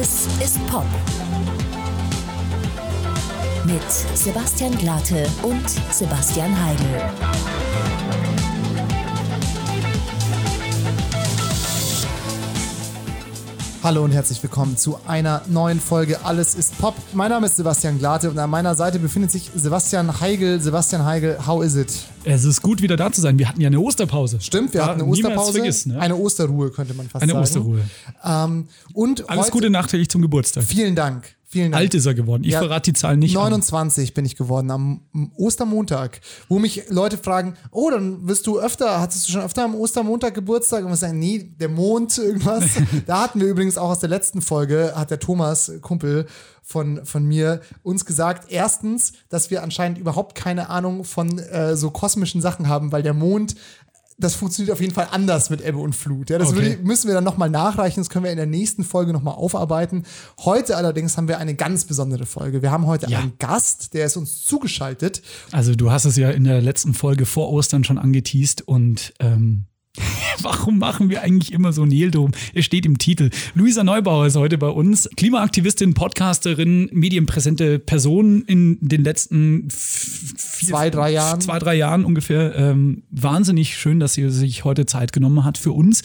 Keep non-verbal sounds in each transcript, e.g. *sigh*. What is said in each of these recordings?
Alles ist Pop. Mit Sebastian Glate und Sebastian Heidel. Hallo und herzlich willkommen zu einer neuen Folge Alles ist Pop. Mein Name ist Sebastian Glate und an meiner Seite befindet sich Sebastian Heigel. Sebastian Heigel, how is it? Es ist gut, wieder da zu sein. Wir hatten ja eine Osterpause. Stimmt, wir Ja, hatten eine Osterpause. vergessen, ne? Eine Osterruhe, könnte man fast Eine sagen. Osterruhe. Ähm, und Alles heute, Gute nachträglich zum Geburtstag. Vielen Dank. Vielen Dank. Alt ist er geworden. Ich Ja, verrate die Zahlen nicht. an. 29 bin ich geworden am Ostermontag, wo mich Leute fragen, oh, dann wirst du öfter, hattest du schon öfter am Ostermontag Geburtstag? Und wir sagen, nee, der Mond, irgendwas. *laughs* da hatten wir übrigens auch aus der letzten Folge, hat der Thomas, Kumpel von, von mir, uns gesagt, erstens, dass wir anscheinend überhaupt keine Ahnung von äh, so kosmischen Sachen haben, weil der Mond das funktioniert auf jeden Fall anders mit Ebbe und Flut. Ja, das Okay. müssen wir dann nochmal nachreichen. Das können wir in der nächsten Folge nochmal aufarbeiten. Heute allerdings haben wir eine ganz besondere Folge. Wir haben heute Ja. einen Gast, der ist uns zugeschaltet. Also du hast es ja in der letzten Folge vor Ostern schon angeteased und ähm, *laughs* warum machen wir eigentlich immer so drum? Es steht im Titel. Luisa Neubauer ist heute bei uns. Klimaaktivistin, Podcasterin, medienpräsente Person in den letzten vier, Zwei, drei Jahren. Zwei, drei Jahren ungefähr. Ähm, wahnsinnig schön, dass sie sich heute Zeit genommen hat für uns.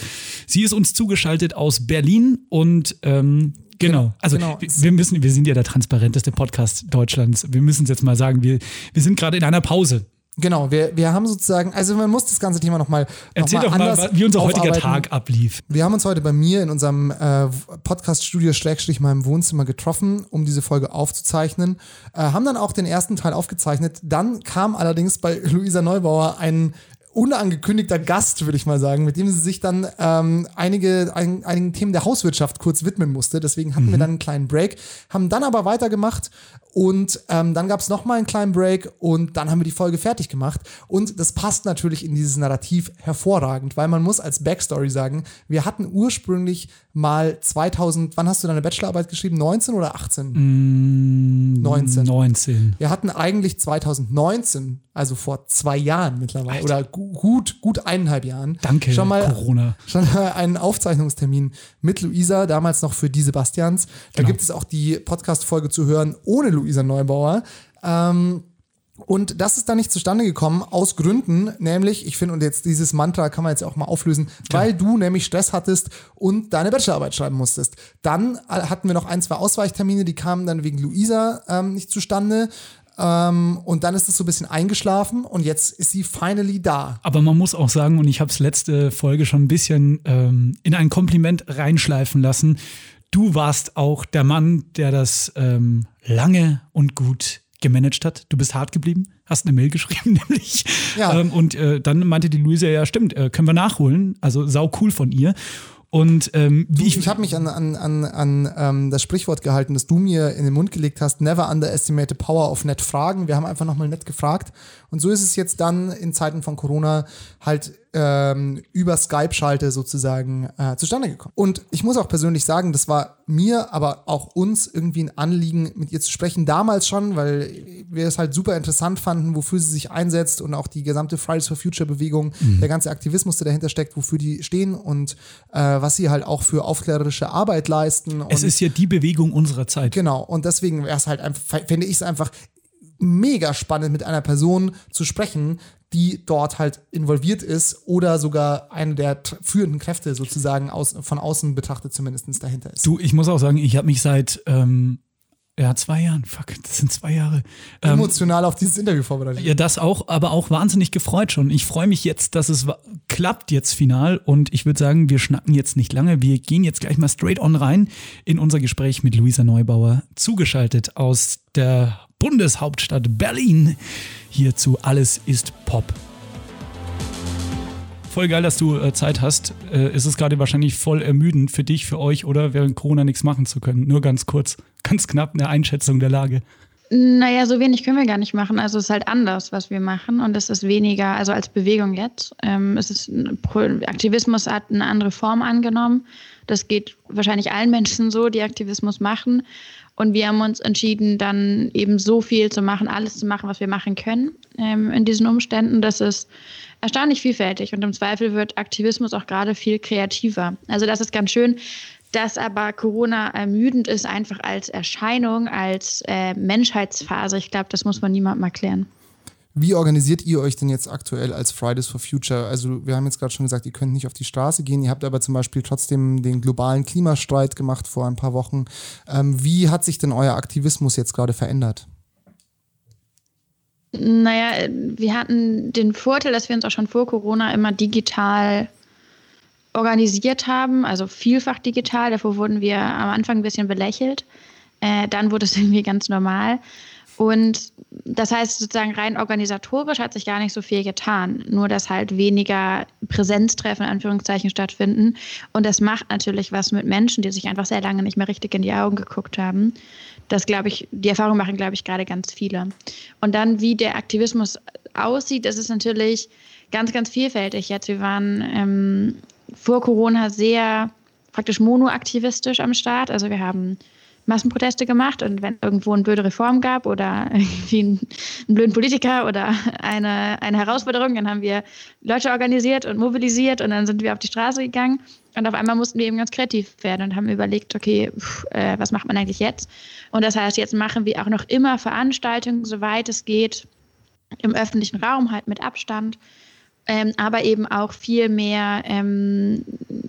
Sie ist uns zugeschaltet aus Berlin und ähm, Genau. Also genau. wir- wir müssen, wir sind ja der transparenteste Podcast Deutschlands. Wir müssen es jetzt mal sagen. Wir, wir sind gerade in einer Pause. Genau, wir, wir haben sozusagen, also man muss das ganze Thema nochmal noch Erzähl mal doch mal, anders wie unser heutiger. Tag ablief. Wir haben uns heute bei mir in unserem äh, Podcast-Studio Schrägstrich meinem Wohnzimmer getroffen, um diese Folge aufzuzeichnen. Äh, haben dann auch den ersten Teil aufgezeichnet. Dann kam allerdings bei Luisa Neubauer ein unangekündigter Gast, würde ich mal sagen, mit dem sie sich dann ähm, einige, ein, einigen Themen der Hauswirtschaft kurz widmen musste. Deswegen hatten wir dann einen kleinen Break, haben dann aber weitergemacht und ähm, dann gab es nochmal einen kleinen Break und dann haben wir die Folge fertig gemacht. Und das passt natürlich in dieses Narrativ hervorragend, weil man muss als Backstory sagen, wir hatten ursprünglich mal 2000, wann hast du deine Bachelorarbeit geschrieben? 19 oder 18? 19. 19. Wir hatten eigentlich 2019, also vor zwei Jahren mittlerweile, oder gu- gut, gut eineinhalb Jahren, Danke, schon mal, Corona. schon mal einen Aufzeichnungstermin mit Luisa, damals noch für die Sebastians. Da Genau. gibt es auch die Podcast-Folge zu hören ohne Luisa Neubauer. Ähm, und das ist dann nicht zustande gekommen, aus Gründen, nämlich, ich finde, und jetzt dieses Mantra kann man jetzt auch mal auflösen, weil du nämlich Stress hattest und deine Bachelorarbeit schreiben musstest. Dann äh, hatten wir noch ein, zwei Ausweichtermine, die kamen dann wegen Luisa ähm, nicht zustande. Ähm, und dann ist es so ein bisschen eingeschlafen und jetzt ist sie finally da. Aber man muss auch sagen, und ich habe es letzte Folge schon ein bisschen ähm, in ein Kompliment reinschleifen lassen. Du warst auch der Mann, der das ähm, lange und gut gemanagt hat. Du bist hart geblieben, hast eine Mail *laughs* geschrieben, nämlich. Ja. Ähm, und äh, dann meinte die Luisa, ja, stimmt, äh, können wir nachholen. Also sau cool von ihr. Und ähm, wie Ich, ich, habe mich an, an, an, an ähm, das Sprichwort gehalten, das du mir in den Mund gelegt hast, never underestimate the power of nett fragen. Wir haben einfach nochmal nett gefragt. Und so ist es jetzt dann in Zeiten von Corona halt ähm, über Skype-Schalte sozusagen äh, zustande gekommen. Und ich muss auch persönlich sagen, das war mir, aber auch uns irgendwie ein Anliegen, mit ihr zu sprechen. Damals schon, weil wir es halt super interessant fanden, wofür sie sich einsetzt und auch die gesamte Fridays for Future Bewegung, der ganze Aktivismus, der dahinter steckt, wofür die stehen und äh, was sie halt auch für aufklärerische Arbeit leisten. Es ist ja die Bewegung unserer Zeit. Genau, und deswegen wäre es halt einfach, finde ich es einfach mega spannend, mit einer Person zu sprechen, die dort halt involviert ist oder sogar eine der führenden Kräfte sozusagen aus, von außen betrachtet zumindest dahinter ist. Du, ich muss auch sagen, ich habe mich seit ähm, ja, zwei Jahren, fuck, das sind zwei Jahre. Ähm, emotional auf dieses Interview vorbereitet. Ja, das auch, aber auch wahnsinnig gefreut schon. Ich freue mich jetzt, dass es klappt jetzt final und ich würde sagen, wir schnacken jetzt nicht lange. Wir gehen jetzt gleich mal straight on rein in unser Gespräch mit Luisa Neubauer, zugeschaltet aus der Bundeshauptstadt Berlin. Hierzu Alles ist Pop. Voll geil, dass du äh, Zeit hast. Äh, es ist gerade wahrscheinlich voll ermüdend für dich, für euch oder während Corona nichts machen zu können. Nur ganz kurz, ganz knapp eine Einschätzung der Lage. Naja, so wenig können wir gar nicht machen. Also es ist halt anders, was wir machen. Und es ist weniger, also als Bewegung jetzt. Ähm, es ist, Aktivismus hat eine andere Form angenommen. Das geht wahrscheinlich allen Menschen so, die Aktivismus machen. Und wir haben uns entschieden, dann eben so viel zu machen, alles zu machen, was wir machen können ähm, in diesen Umständen. Das ist erstaunlich vielfältig. Und im Zweifel wird Aktivismus auch gerade viel kreativer. Also das ist ganz schön. dass aber Corona ermüdend ist, einfach als Erscheinung, als äh, Menschheitsphase. Ich glaube, das muss man niemandem erklären. Wie organisiert ihr euch denn jetzt aktuell als Fridays for Future? Also wir haben jetzt gerade schon gesagt, ihr könnt nicht auf die Straße gehen. Ihr habt aber zum Beispiel trotzdem den globalen Klimastreit gemacht vor ein paar Wochen. Ähm, wie hat sich denn euer Aktivismus jetzt gerade verändert? Naja, wir hatten den Vorteil, dass wir uns auch schon vor Corona immer digital organisiert haben, also vielfach digital. Davor wurden wir am Anfang ein bisschen belächelt. Äh, dann wurde es *laughs* irgendwie ganz normal. Und das heißt sozusagen rein organisatorisch hat sich gar nicht so viel getan. Nur dass halt weniger Präsenztreffen in Anführungszeichen stattfinden. Und das macht natürlich was mit Menschen, die sich einfach sehr lange nicht mehr richtig in die Augen geguckt haben. Das glaube ich, die Erfahrung machen, glaube ich, gerade ganz viele. Und dann, wie der Aktivismus aussieht, ist natürlich ganz, ganz vielfältig jetzt. Wir waren ähm, vor Corona sehr praktisch monoaktivistisch am Start. Also wir haben Massenproteste gemacht und wenn irgendwo eine blöde Reform gab oder *laughs* irgendwie einen, einen, blöden Politiker oder eine, eine Herausforderung, dann haben wir Leute organisiert und mobilisiert und dann sind wir auf die Straße gegangen und auf einmal mussten wir eben ganz kreativ werden und haben überlegt, okay, pff, äh, was macht man eigentlich jetzt? Und das heißt, jetzt machen wir auch noch immer Veranstaltungen, soweit es geht, im öffentlichen Raum halt mit Abstand ähm, aber eben auch viel mehr, ähm,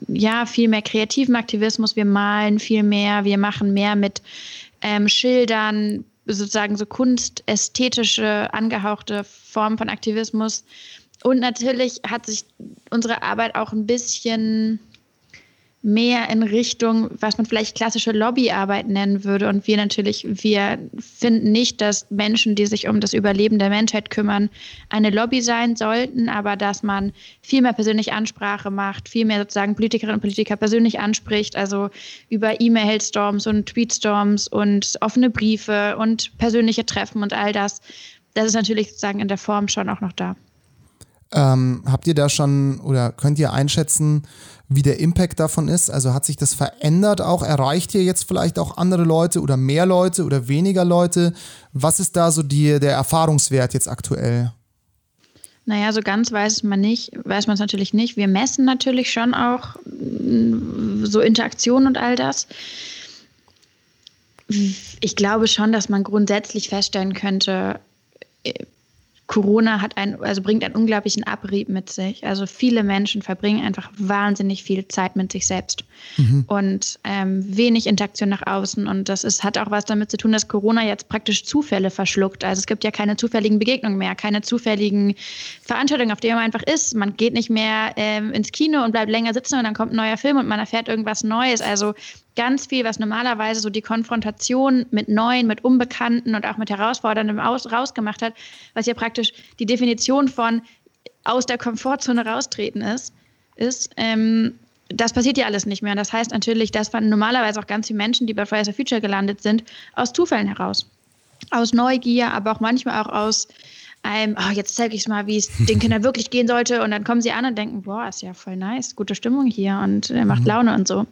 ja, viel mehr kreativen Aktivismus. Wir malen viel mehr, wir machen mehr mit ähm, Schildern, sozusagen so kunstästhetische, angehauchte Formen von Aktivismus. Und natürlich hat sich unsere Arbeit auch ein bisschen mehr in Richtung, was man vielleicht klassische Lobbyarbeit nennen würde. Und wir natürlich, wir finden nicht, dass Menschen, die sich um das Überleben der Menschheit kümmern, eine Lobby sein sollten, aber dass man viel mehr persönliche Ansprache macht, viel mehr sozusagen Politikerinnen und Politiker persönlich anspricht, also über E-Mail-Storms und Tweetstorms und offene Briefe und persönliche Treffen und all das. Das ist natürlich sozusagen in der Form schon auch noch da. Ähm, habt ihr da schon oder könnt ihr einschätzen, wie der Impact davon ist? Also hat sich das verändert auch? Erreicht ihr jetzt vielleicht auch andere Leute oder mehr Leute oder weniger Leute? Was ist da so die, der Erfahrungswert jetzt aktuell? Naja, so ganz weiß man nicht, weiß man es natürlich nicht. Wir messen natürlich schon auch mm, so Interaktion und all das. Ich glaube schon, dass man grundsätzlich feststellen könnte, Corona hat ein, also bringt einen unglaublichen Abrieb mit sich. Also viele Menschen verbringen einfach wahnsinnig viel Zeit mit sich selbst mhm. und ähm, wenig Interaktion nach außen. Und das ist, hat auch was damit zu tun, dass Corona jetzt praktisch Zufälle verschluckt. Also es gibt ja keine zufälligen Begegnungen mehr, keine zufälligen Veranstaltungen, auf denen man einfach ist. Man geht nicht mehr ähm, ins Kino und bleibt länger sitzen und dann kommt ein neuer Film und man erfährt irgendwas Neues. Also ganz viel, was normalerweise so die Konfrontation mit Neuen, mit Unbekannten und auch mit Herausforderndem aus, rausgemacht hat, was ja praktisch die Definition von aus der Komfortzone raustreten ist, ist, ähm, das passiert ja alles nicht mehr. Und das heißt natürlich, dass man normalerweise auch ganz viele Menschen, die bei Fridays for Future gelandet sind, aus Zufällen heraus. Aus Neugier, aber auch manchmal auch aus einem, oh, jetzt zeige ich es mal, wie es *laughs* den Kindern wirklich gehen sollte. Und dann kommen sie an und denken, boah, ist ja voll nice, gute Stimmung hier und äh, macht mhm. Laune und so.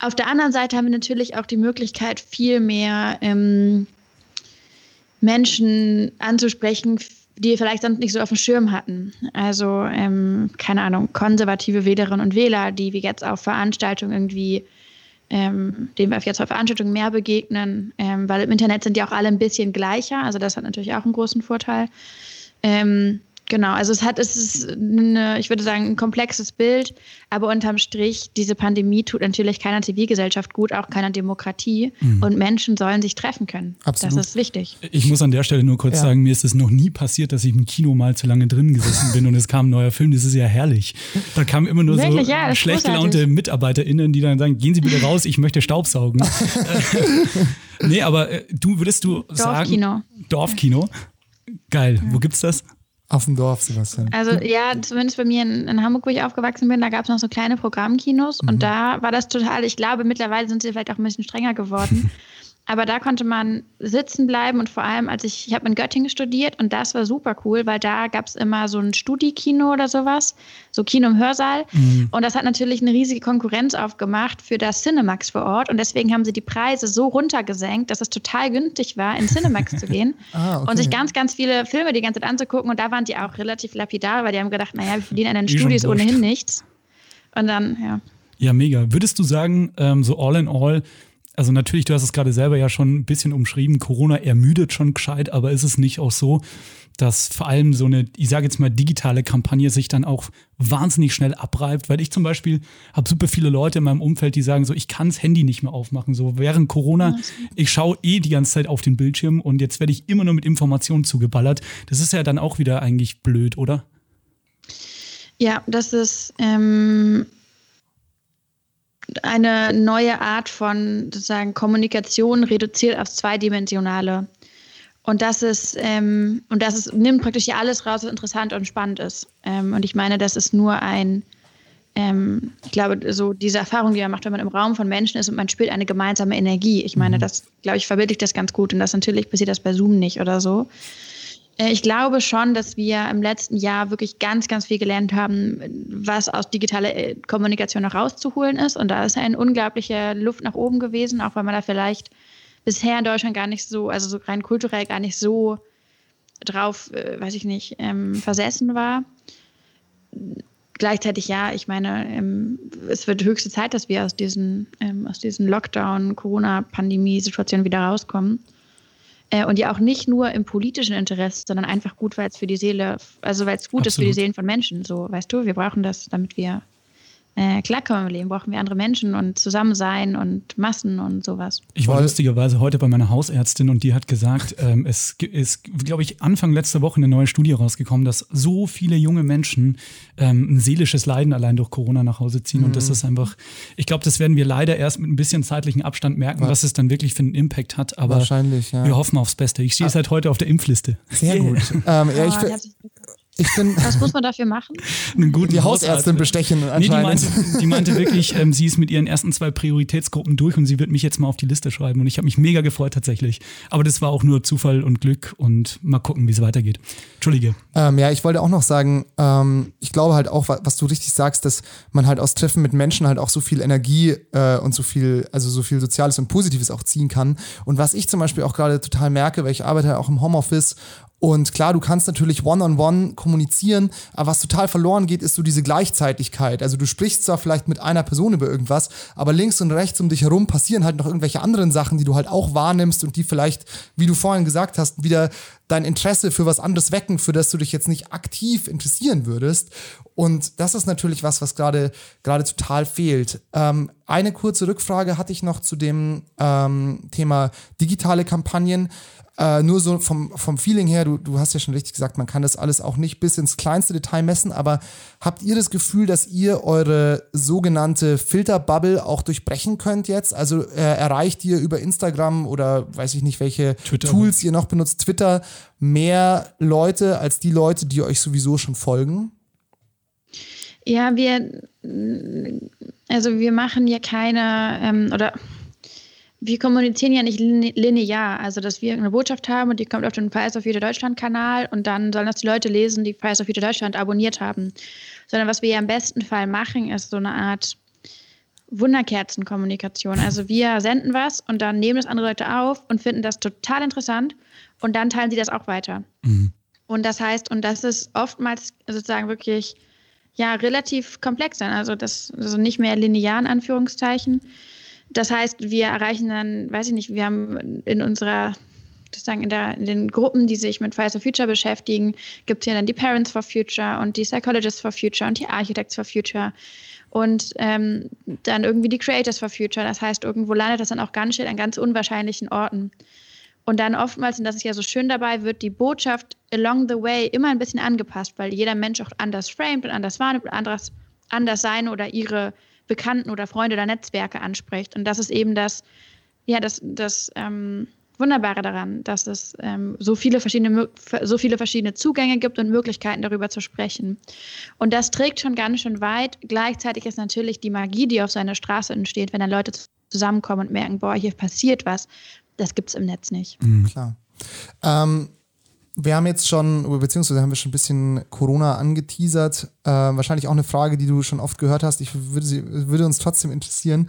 Auf der anderen Seite haben wir natürlich auch die Möglichkeit, viel mehr ähm, Menschen anzusprechen, die vielleicht sonst nicht so auf dem Schirm hatten. Also, ähm, keine Ahnung, konservative Wählerinnen und Wähler, die wir jetzt auf Veranstaltungen irgendwie, ähm, denen wir jetzt auf Veranstaltungen mehr begegnen, ähm, weil im Internet sind die auch alle ein bisschen gleicher. Also, das hat natürlich auch einen großen Vorteil. Ähm, Genau, also es hat, es ist eine, ich würde sagen, ein komplexes Bild, aber unterm Strich, diese Pandemie tut natürlich keiner Zivilgesellschaft gut, auch keiner Demokratie. Mhm. Und Menschen sollen sich treffen können. Absolut. Das ist wichtig. Ich muss an der Stelle nur kurz ja. sagen, mir ist es noch nie passiert, dass ich im Kino mal zu lange drin gesessen bin und es kam ein neuer Film. Das ist ja herrlich. Da kamen immer nur Wirklich? so ja, schlecht gelaunte MitarbeiterInnen, die dann sagen, gehen Sie bitte raus, ich möchte Staubsaugen. *laughs* nee, aber äh, du würdest du Dorfkino. sagen. Dorfkino. Dorfkino. Geil. Ja. Wo gibt's das? Auf dem Dorf, Sebastian. Also ja, zumindest bei mir in, in Hamburg, wo ich aufgewachsen bin, da gab es noch so kleine Programmkinos mhm. und da war das total, ich glaube, mittlerweile sind sie vielleicht auch ein bisschen strenger geworden. *laughs* Aber da konnte man sitzen bleiben und vor allem, als ich, ich habe in Göttingen studiert und das war super cool, weil da gab es immer so ein Studi-Kino oder sowas, so Kino im Hörsaal. Mhm. Und das hat natürlich eine riesige Konkurrenz aufgemacht für das Cinemax vor Ort. Und deswegen haben sie die Preise so runtergesenkt, dass es total günstig war, in Cinemax zu *laughs* gehen ah, okay. und sich ganz, ganz viele Filme die ganze Zeit anzugucken. Und da waren die auch relativ lapidar, weil die haben gedacht, naja, wir verdienen an den Studios ohnehin nichts. Und dann, ja. Ja, mega. Würdest du sagen, ähm, so all in all, also natürlich, du hast es gerade selber ja schon ein bisschen umschrieben, Corona ermüdet schon gescheit, aber ist es nicht auch so, dass vor allem so eine, ich sage jetzt mal, digitale Kampagne sich dann auch wahnsinnig schnell abreibt, weil ich zum Beispiel habe super viele Leute in meinem Umfeld, die sagen so, ich kann das Handy nicht mehr aufmachen. So während Corona, ich schaue eh die ganze Zeit auf den Bildschirm und jetzt werde ich immer nur mit Informationen zugeballert. Das ist ja dann auch wieder eigentlich blöd, oder? Ja, das ist ähm, eine neue Art von sozusagen Kommunikation reduziert aufs Zweidimensionale. Und das ist, ähm, und das ist, nimmt praktisch ja alles raus, was interessant und spannend ist. Ähm, und ich meine, das ist nur ein, ähm, ich glaube, so diese Erfahrung, die man macht, wenn man im Raum von Menschen ist und man spürt eine gemeinsame Energie. Ich meine, mhm. das, glaube ich, verbildlicht das ganz gut. Und das natürlich passiert das bei Zoom nicht oder so. Äh, ich glaube schon, dass wir im letzten Jahr wirklich ganz, ganz viel gelernt haben, was aus digitaler äh, Kommunikation noch rauszuholen ist. Und da ist eine unglaubliche Luft nach oben gewesen, auch weil man da vielleicht bisher in Deutschland gar nicht so, also so rein kulturell gar nicht so drauf, äh, weiß ich nicht, ähm, versessen war. Gleichzeitig ja, ich meine, ähm, es wird höchste Zeit, dass wir aus diesen, ähm, aus diesen Lockdown, Corona-Pandemie-Situationen wieder rauskommen. Äh, und ja auch nicht nur im politischen Interesse, sondern einfach gut, weil es für die Seele, also weil es gut Absolut. ist für die Seelen von Menschen. So, weißt du, wir brauchen das, damit wir äh, klarkommen im Leben, brauchen wir andere Menschen und Zusammensein und Massen und sowas. Ich war lustigerweise heute bei meiner Hausärztin und die hat gesagt, ähm, es ist, glaube ich, Anfang letzter Woche eine neue Studie rausgekommen, dass so viele junge Menschen ähm, ein seelisches Leiden allein durch Corona nach Hause ziehen. Mhm. Und das ist einfach, ich glaube, das werden wir leider erst mit ein bisschen zeitlichen Abstand merken, was es dann wirklich für einen Impact hat. Aber Wahrscheinlich, ja. wir hoffen aufs Beste. Ich stehe ah. seit heute auf der Impfliste. Sehr *laughs* gut. ähm, ja, ich, oh, bin, *laughs* Was muss man dafür machen? Einen guten die Hausärztin bestechen nee, die meinte, die meinte wirklich, *laughs* ähm, sie ist mit ihren ersten zwei Prioritätsgruppen durch und sie wird mich jetzt mal auf die Liste schreiben. Und ich habe mich mega gefreut tatsächlich. Aber das war auch nur Zufall und Glück und mal gucken, wie es weitergeht. Entschuldige. Ähm, ja, ich wollte auch noch sagen, ähm, ich glaube halt auch, was du richtig sagst, dass man halt aus Treffen mit Menschen halt auch so viel Energie äh, und so viel, also so viel Soziales und Positives auch ziehen kann. Und was ich zum Beispiel auch gerade total merke, weil ich arbeite auch im Homeoffice und klar, du kannst natürlich one-on-one -on -one kommunizieren, aber was total verloren geht, ist so diese Gleichzeitigkeit. Also du sprichst zwar vielleicht mit einer Person über irgendwas, aber links und rechts um dich herum passieren halt noch irgendwelche anderen Sachen, die du halt auch wahrnimmst und die vielleicht, wie du vorhin gesagt hast, wieder dein Interesse für was anderes wecken, für das du dich jetzt nicht aktiv interessieren würdest. Und das ist natürlich was, was gerade gerade total fehlt. Ähm, eine kurze Rückfrage hatte ich noch zu dem ähm, Thema digitale Kampagnen. Äh, nur so vom, vom Feeling her, du, du hast ja schon richtig gesagt, man kann das alles auch nicht bis ins kleinste Detail messen, aber habt ihr das Gefühl, dass ihr eure sogenannte Filterbubble auch durchbrechen könnt jetzt? Also äh, erreicht ihr über Instagram oder weiß ich nicht, welche Twitter. Tools ihr noch benutzt, Twitter, mehr Leute als die Leute, die euch sowieso schon folgen? Ja, wir, also wir machen ja keine, ähm, oder wir kommunizieren ja nicht linear, also dass wir eine Botschaft haben und die kommt auf den Preis auf Video Deutschland Kanal und dann sollen das die Leute lesen, die Preis auf Video Deutschland abonniert haben. Sondern was wir ja im besten Fall machen, ist so eine Art Wunderkerzenkommunikation. Also wir senden was und dann nehmen das andere Leute auf und finden das total interessant und dann teilen sie das auch weiter. Mhm. Und das heißt, und das ist oftmals sozusagen wirklich ja relativ komplex dann, also das also nicht mehr linear in Anführungszeichen, das heißt, wir erreichen dann, weiß ich nicht, wir haben in unserer sozusagen in, der, in den Gruppen, die sich mit Fridays for Future beschäftigen, gibt es ja dann die Parents for Future und die Psychologists for Future und die Architects for Future und ähm, dann irgendwie die Creators for Future. Das heißt, irgendwo landet das dann auch ganz schnell an ganz unwahrscheinlichen Orten. Und dann oftmals, und das ist ja so schön dabei, wird die Botschaft along the way immer ein bisschen angepasst, weil jeder Mensch auch anders framed und anders wahrnimmt und anders, anders seine oder ihre Bekannten oder Freunde oder Netzwerke anspricht. Und das ist eben das, ja, das, das ähm, Wunderbare daran, dass es ähm, so, viele verschiedene, so viele verschiedene Zugänge gibt und Möglichkeiten, darüber zu sprechen. Und das trägt schon ganz schön weit. Gleichzeitig ist natürlich die Magie, die auf seiner Straße entsteht, wenn dann Leute zusammenkommen und merken, boah, hier passiert was. Das gibt es im Netz nicht. Mhm. Klar. Ähm, wir haben jetzt schon, beziehungsweise haben wir schon ein bisschen Corona angeteasert. Äh, wahrscheinlich auch eine Frage, die du schon oft gehört hast. Ich würde, würde uns trotzdem interessieren.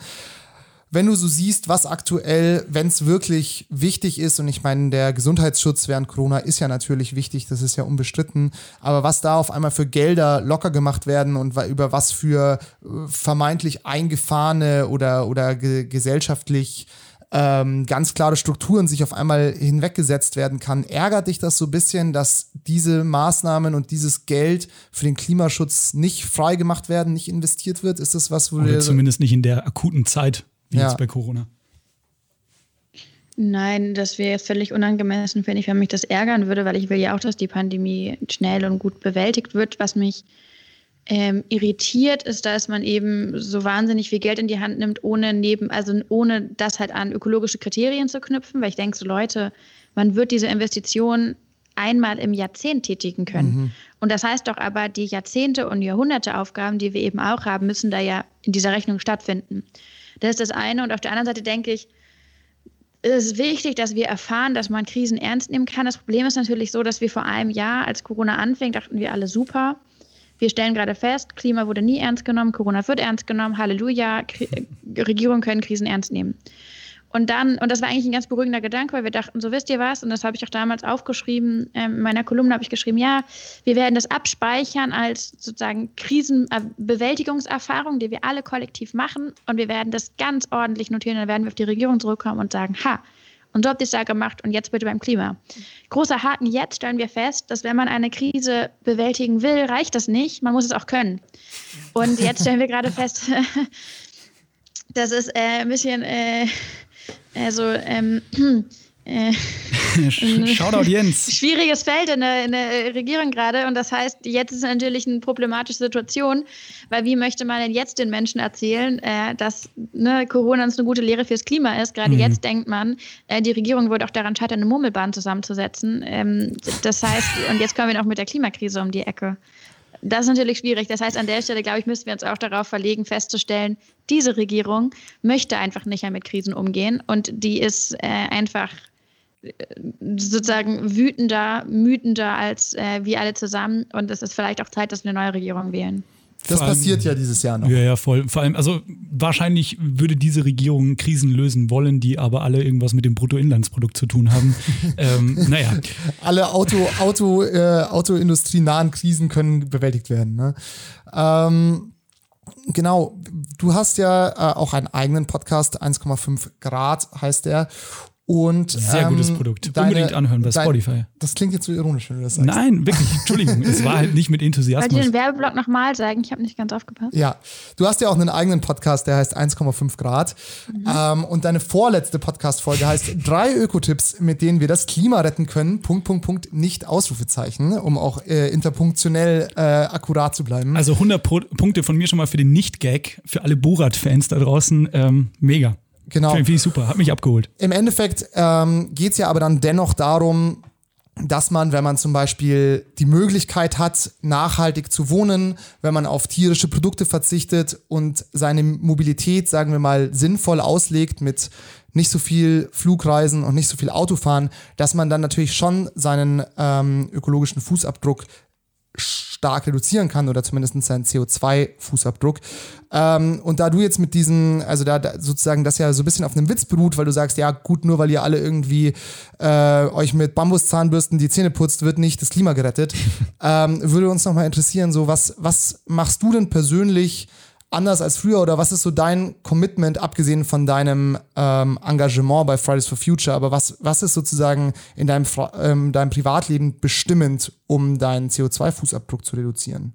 wenn du so siehst, was aktuell, wenn es wirklich wichtig ist, und ich meine, der Gesundheitsschutz während Corona ist ja natürlich wichtig, das ist ja unbestritten, aber was da auf einmal für Gelder locker gemacht werden und über was für äh, vermeintlich eingefahrene oder, oder ge gesellschaftlich ähm, ganz klare Strukturen sich auf einmal hinweggesetzt werden kann. Ärgert dich das so ein bisschen, dass diese Maßnahmen und dieses Geld für den Klimaschutz nicht freigemacht werden, nicht investiert wird? Ist das was, wo Oder zumindest nicht in der akuten Zeit, wie ja. jetzt bei Corona? Nein, das wäre jetzt völlig unangemessen, finde ich, wenn mich das ärgern würde, weil ich will ja auch, dass die Pandemie schnell und gut bewältigt wird. Was mich ähm, irritiert ist, dass man eben so wahnsinnig viel Geld in die Hand nimmt, ohne neben, also ohne das halt an ökologische Kriterien zu knüpfen, weil ich denke so, Leute, man wird diese Investition einmal im Jahrzehnt tätigen können. Mhm. Und das heißt doch aber, die Jahrzehnte und Jahrhunderte Aufgaben, die wir eben auch haben, müssen da ja in dieser Rechnung stattfinden. Das ist das eine. Und auf der anderen Seite denke ich, es ist wichtig, dass wir erfahren, dass man Krisen ernst nehmen kann. Das Problem ist natürlich so, dass wir vor einem Jahr, als Corona anfing, dachten wir alle super wir stellen gerade fest, Klima wurde nie ernst genommen, Corona wird ernst genommen, Halleluja, Kri Regierungen können Krisen ernst nehmen. Und dann, und das war eigentlich ein ganz beruhigender Gedanke, weil wir dachten, so wisst ihr was, und das habe ich auch damals aufgeschrieben, ähm, in meiner Kolumne habe ich geschrieben, ja, wir werden das abspeichern als sozusagen Krisenbewältigungserfahrung, die wir alle kollektiv machen, und wir werden das ganz ordentlich notieren, dann werden wir auf die Regierung zurückkommen und sagen, ha, und so habt ihr es da gemacht und jetzt bitte beim Klima. Großer Haken, jetzt stellen wir fest, dass wenn man eine Krise bewältigen will, reicht das nicht, man muss es auch können. Und jetzt stellen wir gerade fest, *laughs* das ist äh, ein bisschen, äh, also, ähm, äh, *laughs* Shoutout Jens. Schwieriges Feld in der, in der Regierung gerade. Und das heißt, jetzt ist natürlich eine problematische Situation, weil wie möchte man denn jetzt den Menschen erzählen, äh, dass ne, Corona uns eine gute Lehre fürs Klima ist? Gerade mhm. jetzt denkt man, äh, die Regierung wird auch daran scheitern, eine Murmelbahn zusammenzusetzen. Ähm, das heißt, und jetzt kommen wir noch mit der Klimakrise um die Ecke. Das ist natürlich schwierig. Das heißt, an der Stelle, glaube ich, müssen wir uns auch darauf verlegen, festzustellen, diese Regierung möchte einfach nicht mehr mit Krisen umgehen und die ist äh, einfach sozusagen wütender, mütender als äh, wir alle zusammen. Und es ist vielleicht auch Zeit, dass wir eine neue Regierung wählen. Das allem, passiert ja dieses Jahr noch. Ja, ja, voll. Vor allem, also wahrscheinlich würde diese Regierung Krisen lösen wollen, die aber alle irgendwas mit dem Bruttoinlandsprodukt zu tun haben. *laughs* ähm, naja. Alle Auto, Auto, äh, Autoindustrienahen Krisen können bewältigt werden. Ne? Ähm, genau, du hast ja äh, auch einen eigenen Podcast, 1,5 Grad heißt der. Und, Sehr ähm, gutes Produkt. Deine, Unbedingt anhören bei Spotify. Dein, das klingt jetzt so ironisch, wenn du das sagst. Nein, wirklich. Entschuldigung. es war halt nicht mit Enthusiasmus. Wollt ihr den Werbeblock nochmal sagen? Ich habe nicht ganz aufgepasst. Ja. Du hast ja auch einen eigenen Podcast, der heißt 1,5 Grad. Mhm. Ähm, und deine vorletzte Podcast-Folge heißt drei Ökotipps, mit denen wir das Klima retten können. Punkt, Punkt, Punkt, nicht Ausrufezeichen, um auch äh, interpunktionell äh, akkurat zu bleiben. Also 100 Pro Punkte von mir schon mal für den Nicht-Gag, für alle Borat-Fans da draußen. Ähm, mega. Genau. Finde ich super, hat mich abgeholt. Im Endeffekt ähm, geht es ja aber dann dennoch darum, dass man, wenn man zum Beispiel die Möglichkeit hat, nachhaltig zu wohnen, wenn man auf tierische Produkte verzichtet und seine Mobilität, sagen wir mal, sinnvoll auslegt mit nicht so viel Flugreisen und nicht so viel Autofahren, dass man dann natürlich schon seinen ähm, ökologischen Fußabdruck stark reduzieren kann oder zumindest seinen CO2-Fußabdruck. Ähm, und da du jetzt mit diesen, also da, da, sozusagen das ja so ein bisschen auf einem Witz beruht, weil du sagst, ja gut, nur weil ihr alle irgendwie äh, euch mit Bambuszahnbürsten die Zähne putzt, wird nicht das Klima gerettet. *laughs* ähm, würde uns nochmal interessieren, so was, was machst du denn persönlich anders als früher oder was ist so dein Commitment, abgesehen von deinem ähm, Engagement bei Fridays for Future, aber was, was ist sozusagen in deinem, ähm, deinem Privatleben bestimmend, um deinen CO2-Fußabdruck zu reduzieren?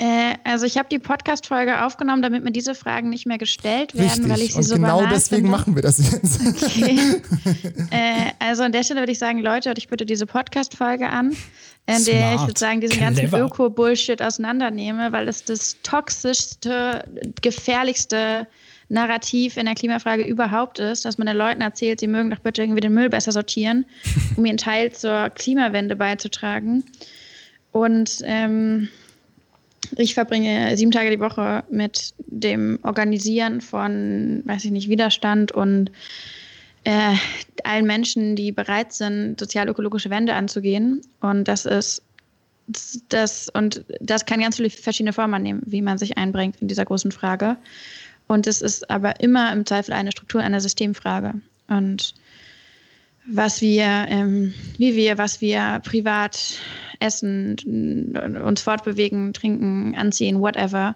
Äh, also ich habe die Podcast-Folge aufgenommen, damit mir diese Fragen nicht mehr gestellt werden, Richtig. weil ich sie Und so genau deswegen finde. machen wir das jetzt. Okay. *laughs* äh, also an der Stelle würde ich sagen, Leute, hört euch bitte diese Podcast-Folge an, in der ich sozusagen diesen Clever. ganzen Öko-Bullshit auseinandernehme, weil es das toxischste, gefährlichste Narrativ in der Klimafrage überhaupt ist, dass man den Leuten erzählt, sie mögen doch bitte irgendwie den Müll besser sortieren, um ihren Teil zur Klimawende beizutragen. Und ähm, ich verbringe sieben Tage die Woche mit dem Organisieren von, weiß ich nicht, Widerstand und äh, allen Menschen, die bereit sind, sozial-ökologische Wende anzugehen. Und das ist das, und das kann ganz viele verschiedene Formen annehmen, wie man sich einbringt in dieser großen Frage. Und es ist aber immer im Zweifel eine Struktur, eine Systemfrage. Und was wir, ähm, wie wir, was wir privat essen, uns fortbewegen, trinken, anziehen, whatever,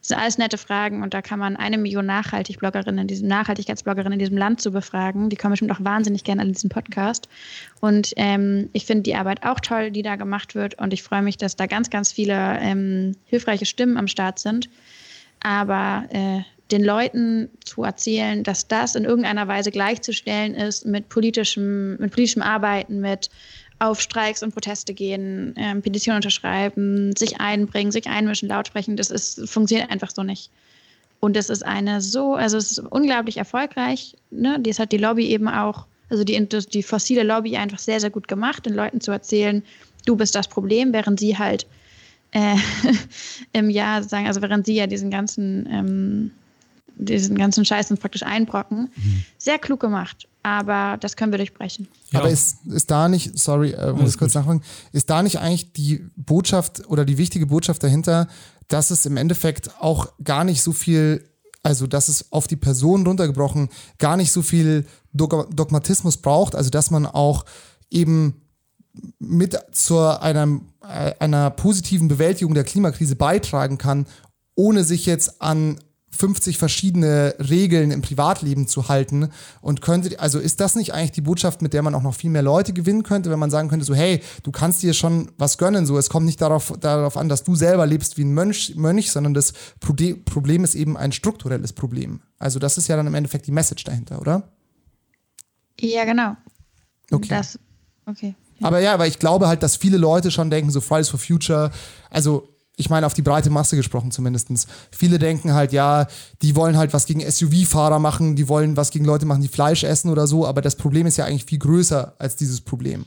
das sind alles nette Fragen und da kann man eine Million Nachhaltigbloggerinnen, diese Nachhaltigkeitsbloggerinnen in diesem Land zu befragen. Die kommen bestimmt auch wahnsinnig gerne an diesen Podcast. Und ähm, ich finde die Arbeit auch toll, die da gemacht wird. Und ich freue mich, dass da ganz, ganz viele ähm, hilfreiche Stimmen am Start sind. Aber äh, den Leuten zu erzählen, dass das in irgendeiner Weise gleichzustellen ist mit politischem, mit politischem Arbeiten, mit auf Streiks und Proteste gehen, ähm, Petitionen unterschreiben, sich einbringen, sich einmischen, laut sprechen. Das ist, funktioniert einfach so nicht. Und das ist eine so, also es ist unglaublich erfolgreich. Ne? Die hat die Lobby eben auch, also die, die fossile Lobby einfach sehr, sehr gut gemacht, den Leuten zu erzählen, du bist das Problem, während sie halt äh, *laughs* im Jahr sagen, also während sie ja diesen ganzen, ähm, diesen ganzen Scheiß uns praktisch einbrocken. Mhm. Sehr klug gemacht aber das können wir durchbrechen. Ja. Aber ist, ist da nicht, sorry, äh, muss kurz nachfragen, ist da nicht eigentlich die Botschaft oder die wichtige Botschaft dahinter, dass es im Endeffekt auch gar nicht so viel, also dass es auf die Person runtergebrochen gar nicht so viel Dogmatismus braucht, also dass man auch eben mit zu einer, äh, einer positiven Bewältigung der Klimakrise beitragen kann, ohne sich jetzt an 50 verschiedene Regeln im Privatleben zu halten und könnte, also ist das nicht eigentlich die Botschaft, mit der man auch noch viel mehr Leute gewinnen könnte, wenn man sagen könnte, so hey, du kannst dir schon was gönnen, so es kommt nicht darauf, darauf an, dass du selber lebst wie ein Mönch, Mönch sondern das Problem ist eben ein strukturelles Problem. Also das ist ja dann im Endeffekt die Message dahinter, oder? Ja, genau. Okay. Das, okay. Aber ja, weil ich glaube halt, dass viele Leute schon denken, so Fridays for Future, also ich meine auf die breite Masse gesprochen zumindestens. Viele denken halt, ja, die wollen halt was gegen SUV-Fahrer machen, die wollen was gegen Leute machen, die Fleisch essen oder so, aber das Problem ist ja eigentlich viel größer als dieses Problem.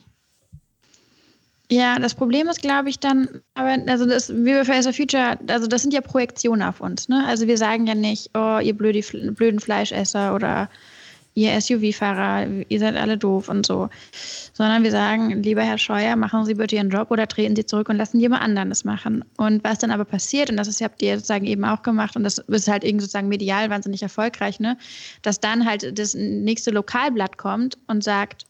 Ja, das Problem ist, glaube ich, dann, aber also das Fridays for Future, also das sind ja Projektionen auf uns, ne? Also wir sagen ja nicht, oh, ihr blöde, blöden Fleischesser oder ihr SUV-Fahrer, ihr seid alle doof und so. Sondern wir sagen, lieber Herr Scheuer, machen Sie bitte Ihren Job oder treten Sie zurück und lassen jemand anderen das machen. Und was dann aber passiert, und das ist, habt ihr sozusagen eben auch gemacht, und das ist halt irgendwie sozusagen medial wahnsinnig erfolgreich, ne, dass dann halt das nächste Lokalblatt kommt und sagt,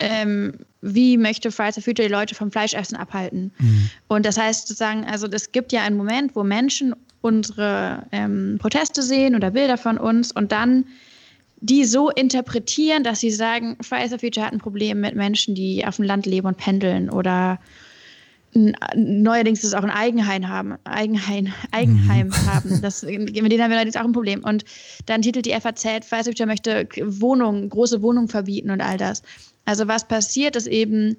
ähm, wie möchte Fridays for Future die Leute vom Fleischessen abhalten? Mhm. Und das heißt sozusagen, also es gibt ja einen Moment, wo Menschen unsere ähm, Proteste sehen oder Bilder von uns und dann die so interpretieren, dass sie sagen, Fridays for Future hat ein Problem mit Menschen, die auf dem Land leben und pendeln oder neuerdings ist es auch ein Eigenheim haben, Eigenheim, Eigenheim mhm. haben. Das, mit denen haben wir allerdings auch ein Problem. Und dann titelt die FAZ, Fridays for Future möchte Wohnungen, große Wohnungen verbieten und all das. Also was passiert, ist eben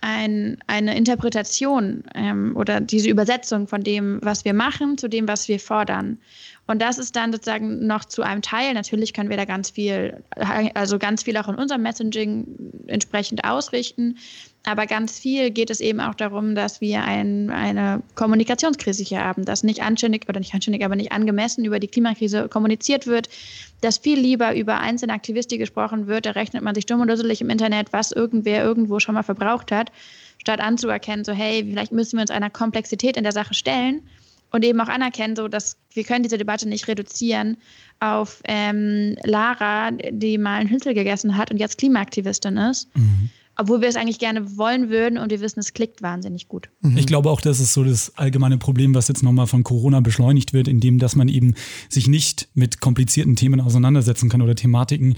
ein, eine Interpretation ähm, oder diese Übersetzung von dem, was wir machen, zu dem, was wir fordern. Und das ist dann sozusagen noch zu einem Teil. Natürlich können wir da ganz viel, also ganz viel auch in unserem Messaging entsprechend ausrichten. Aber ganz viel geht es eben auch darum, dass wir ein, eine Kommunikationskrise hier haben, dass nicht anständig oder nicht anständig, aber nicht angemessen über die Klimakrise kommuniziert wird, dass viel lieber über einzelne Aktivisten gesprochen wird. Da rechnet man sich dumm und dusselig im Internet, was irgendwer irgendwo schon mal verbraucht hat, statt anzuerkennen, so hey, vielleicht müssen wir uns einer Komplexität in der Sache stellen und eben auch anerkennen, so dass wir können diese Debatte nicht reduzieren auf ähm, Lara, die mal einen Hünsel gegessen hat und jetzt Klimaaktivistin ist. Mhm obwohl wir es eigentlich gerne wollen würden und wir wissen, es klickt wahnsinnig gut. Mhm. Ich glaube auch, das ist so das allgemeine Problem, was jetzt nochmal von Corona beschleunigt wird, indem dass man eben sich nicht mit komplizierten Themen auseinandersetzen kann oder Thematiken.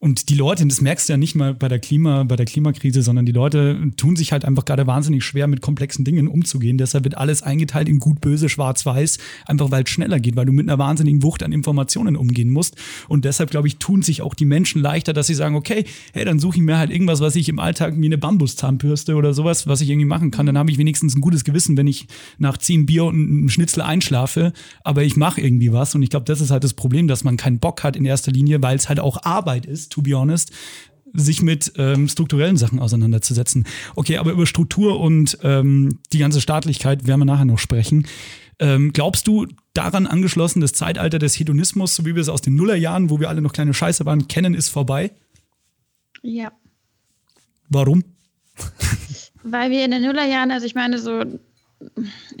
Und die Leute, das merkst du ja nicht mal bei der Klima, bei der Klimakrise, sondern die Leute tun sich halt einfach gerade wahnsinnig schwer, mit komplexen Dingen umzugehen. Deshalb wird alles eingeteilt in gut, böse, schwarz, weiß, einfach weil es schneller geht, weil du mit einer wahnsinnigen Wucht an Informationen umgehen musst. Und deshalb, glaube ich, tun sich auch die Menschen leichter, dass sie sagen, okay, hey, dann suche ich mir halt irgendwas, was ich im Alltag Alltag wie eine Bambuszahnbürste oder sowas, was ich irgendwie machen kann, dann habe ich wenigstens ein gutes Gewissen, wenn ich nach zehn Bier und einem Schnitzel einschlafe, aber ich mache irgendwie was und ich glaube, das ist halt das Problem, dass man keinen Bock hat in erster Linie, weil es halt auch Arbeit ist, to be honest, sich mit ähm, strukturellen Sachen auseinanderzusetzen. Okay, aber über Struktur und ähm, die ganze Staatlichkeit werden wir nachher noch sprechen. Ähm, glaubst du, daran angeschlossen, das Zeitalter des Hedonismus, so wie wir es aus den Nullerjahren, wo wir alle noch kleine Scheiße waren, kennen, ist vorbei? Ja. Warum? Weil wir in den Nullerjahren, also ich meine, so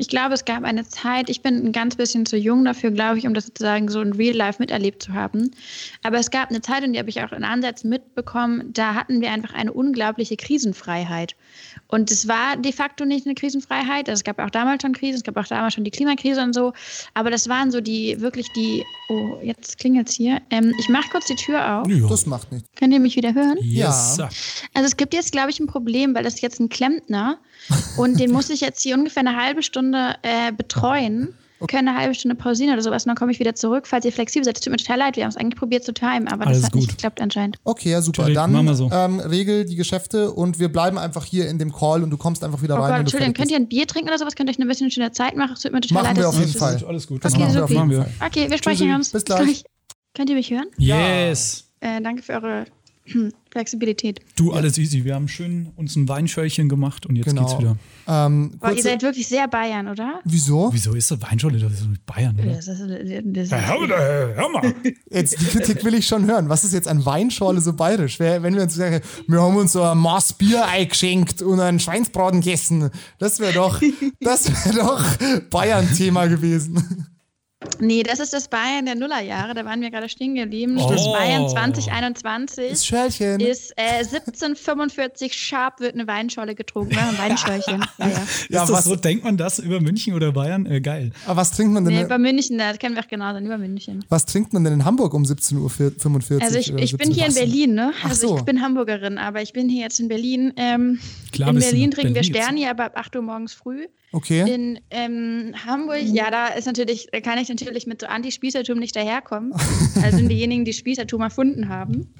ich glaube, es gab eine Zeit, ich bin ein ganz bisschen zu jung dafür, glaube ich, um das sozusagen so in Real Life miterlebt zu haben. Aber es gab eine Zeit, und die habe ich auch in Ansätzen mitbekommen, da hatten wir einfach eine unglaubliche Krisenfreiheit. Und es war de facto nicht eine Krisenfreiheit. Also es gab auch damals schon Krisen, es gab auch damals schon die Klimakrise und so. Aber das waren so die, wirklich die, oh, jetzt klingelt es hier. Ähm, ich mache kurz die Tür auf. Ja. Das macht nichts. Könnt ihr mich wieder hören? Yes. Ja. Also es gibt jetzt, glaube ich, ein Problem, weil das ist jetzt ein Klempner und den muss ich jetzt hier ungefähr eine halbe Stunde äh, betreuen. Wir können eine halbe Stunde pausieren oder sowas und dann komme ich wieder zurück, falls ihr flexibel seid. Es tut mir total leid, wir haben es eigentlich probiert zu timen, aber Alles das hat gut. nicht geklappt anscheinend. Okay, ja, super. Dann machen wir so. ähm, regel die Geschäfte und wir bleiben einfach hier in dem Call und du kommst einfach wieder Oh rein. Gott, Entschuldigung, könnt ihr ein Bier trinken oder sowas? Könnt ihr euch ein bisschen schöne Zeit machen? Es tut mir total Machen leid. wir auf es- jeden Alles Fall. gut, alles gut. Das Okay, machen wir super. auf jeden Machen wir. Okay, wir sprechen Tschüssi. uns. Bis gleich. Könnt ihr mich hören? Yes. Äh, danke für eure *clears throat* Flexibilität. Du, alles easy. Wir haben schön uns ein Weinschörchen gemacht und jetzt Genau. geht's wieder. Ähm, Boah, ihr seid wirklich sehr Bayern, oder? wieso? Wieso ist das Weinschorle? Das ist mit Bayern, oder? Das ist, das ist, Hör, hör mal. *laughs* Jetzt, die Kritik will ich schon hören. Was ist jetzt an Weinschorle so bayerisch? Wenn wir uns sagen, wir haben uns so ein Maß Bier eingeschenkt und einen Schweinsbraten gegessen, das wäre doch, das wäre doch Bayern-Thema gewesen. Nee, das ist das Bayern der Nullerjahre. Da waren wir gerade stehen geblieben. Oh. Das Bayern 2021 Das Schälchen. ist äh, 1745 Sharp wird eine Weinscholle getrunken. Ne? Ein Weinschörchen. *laughs* Ja, ja. Ja, ist das was- so? Denkt man das über München oder Bayern? Äh, geil. Aber was trinkt man denn? Nee, über München, das kennen wir auch genau, dann über München. was trinkt man denn in Hamburg um 17.45 Uhr? Also ich, ich bin 17 hier in? Berlin, ne? Ach Also so. ich bin Hamburgerin, aber ich bin hier jetzt in Berlin. Ähm, Klar, in Berlin trinken wir Berlin jetzt. Sterni, aber ab 8 Uhr morgens früh. Okay. In ähm, Hamburg, ja, da ist natürlich, da kann ich natürlich mit so Anti-Spießertum nicht daherkommen. Also sind diejenigen, die Spießertum erfunden haben.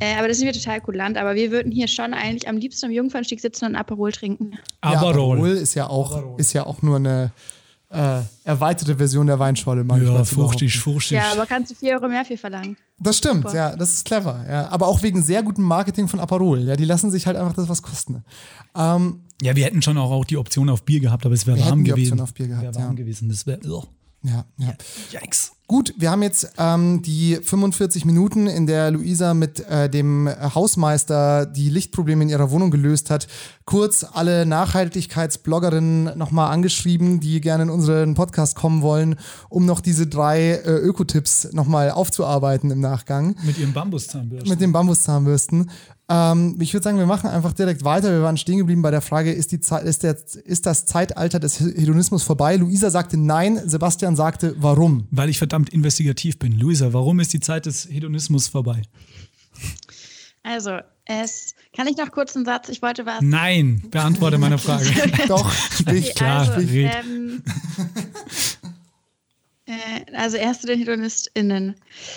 Äh, aber das sind wir total kulant. Aber wir würden hier schon eigentlich am liebsten am Jungfernstieg sitzen und ein Aperol trinken. ja, Aperol. Aperol ist ja auch, ist ja auch nur eine äh, erweiterte Version der Weinschorle. mag ich Ja, fruchtig, fruchtig. Ja, aber kannst du 4 Euro mehr für verlangen. Das stimmt, Super. ja, das ist clever. Ja. Aber auch wegen sehr gutem Marketing von Aperol. Ja, die lassen sich halt einfach das was kosten. Ähm, Ja, wir hätten schon auch, auch die Option auf Bier gehabt, aber es wäre Wir warm hätten die gewesen. Option auf Bier gehabt, Wäre warm ja. gewesen. Das wäre. Ja, ja. Yikes. Gut, wir haben jetzt ähm, die 45 Minuten, in der Luisa mit äh, dem Hausmeister die Lichtprobleme in ihrer Wohnung gelöst hat, kurz alle Nachhaltigkeitsbloggerinnen nochmal angeschrieben, die gerne in unseren Podcast kommen wollen, um noch diese drei äh, Ökotipps nochmal aufzuarbeiten im Nachgang Mit ihrem Bambuszahnbürsten. mit den Bambuszahnbürsten. Ähm, ich würde sagen, wir machen einfach direkt weiter. Wir waren stehen geblieben bei der Frage, ist, die Zeit, ist, der, ist das Zeitalter des Hedonismus vorbei? Luisa sagte nein, Sebastian sagte warum. Weil ich verdammt investigativ bin. Luisa, warum ist die Zeit des Hedonismus vorbei? Also, es kann ich noch kurz einen Satz, ich wollte was. Nein, beantworte meine *laughs* Frage. Doch, sprich. klar, also, red. ähm, äh, *laughs* also erst zu den HedonistInnen.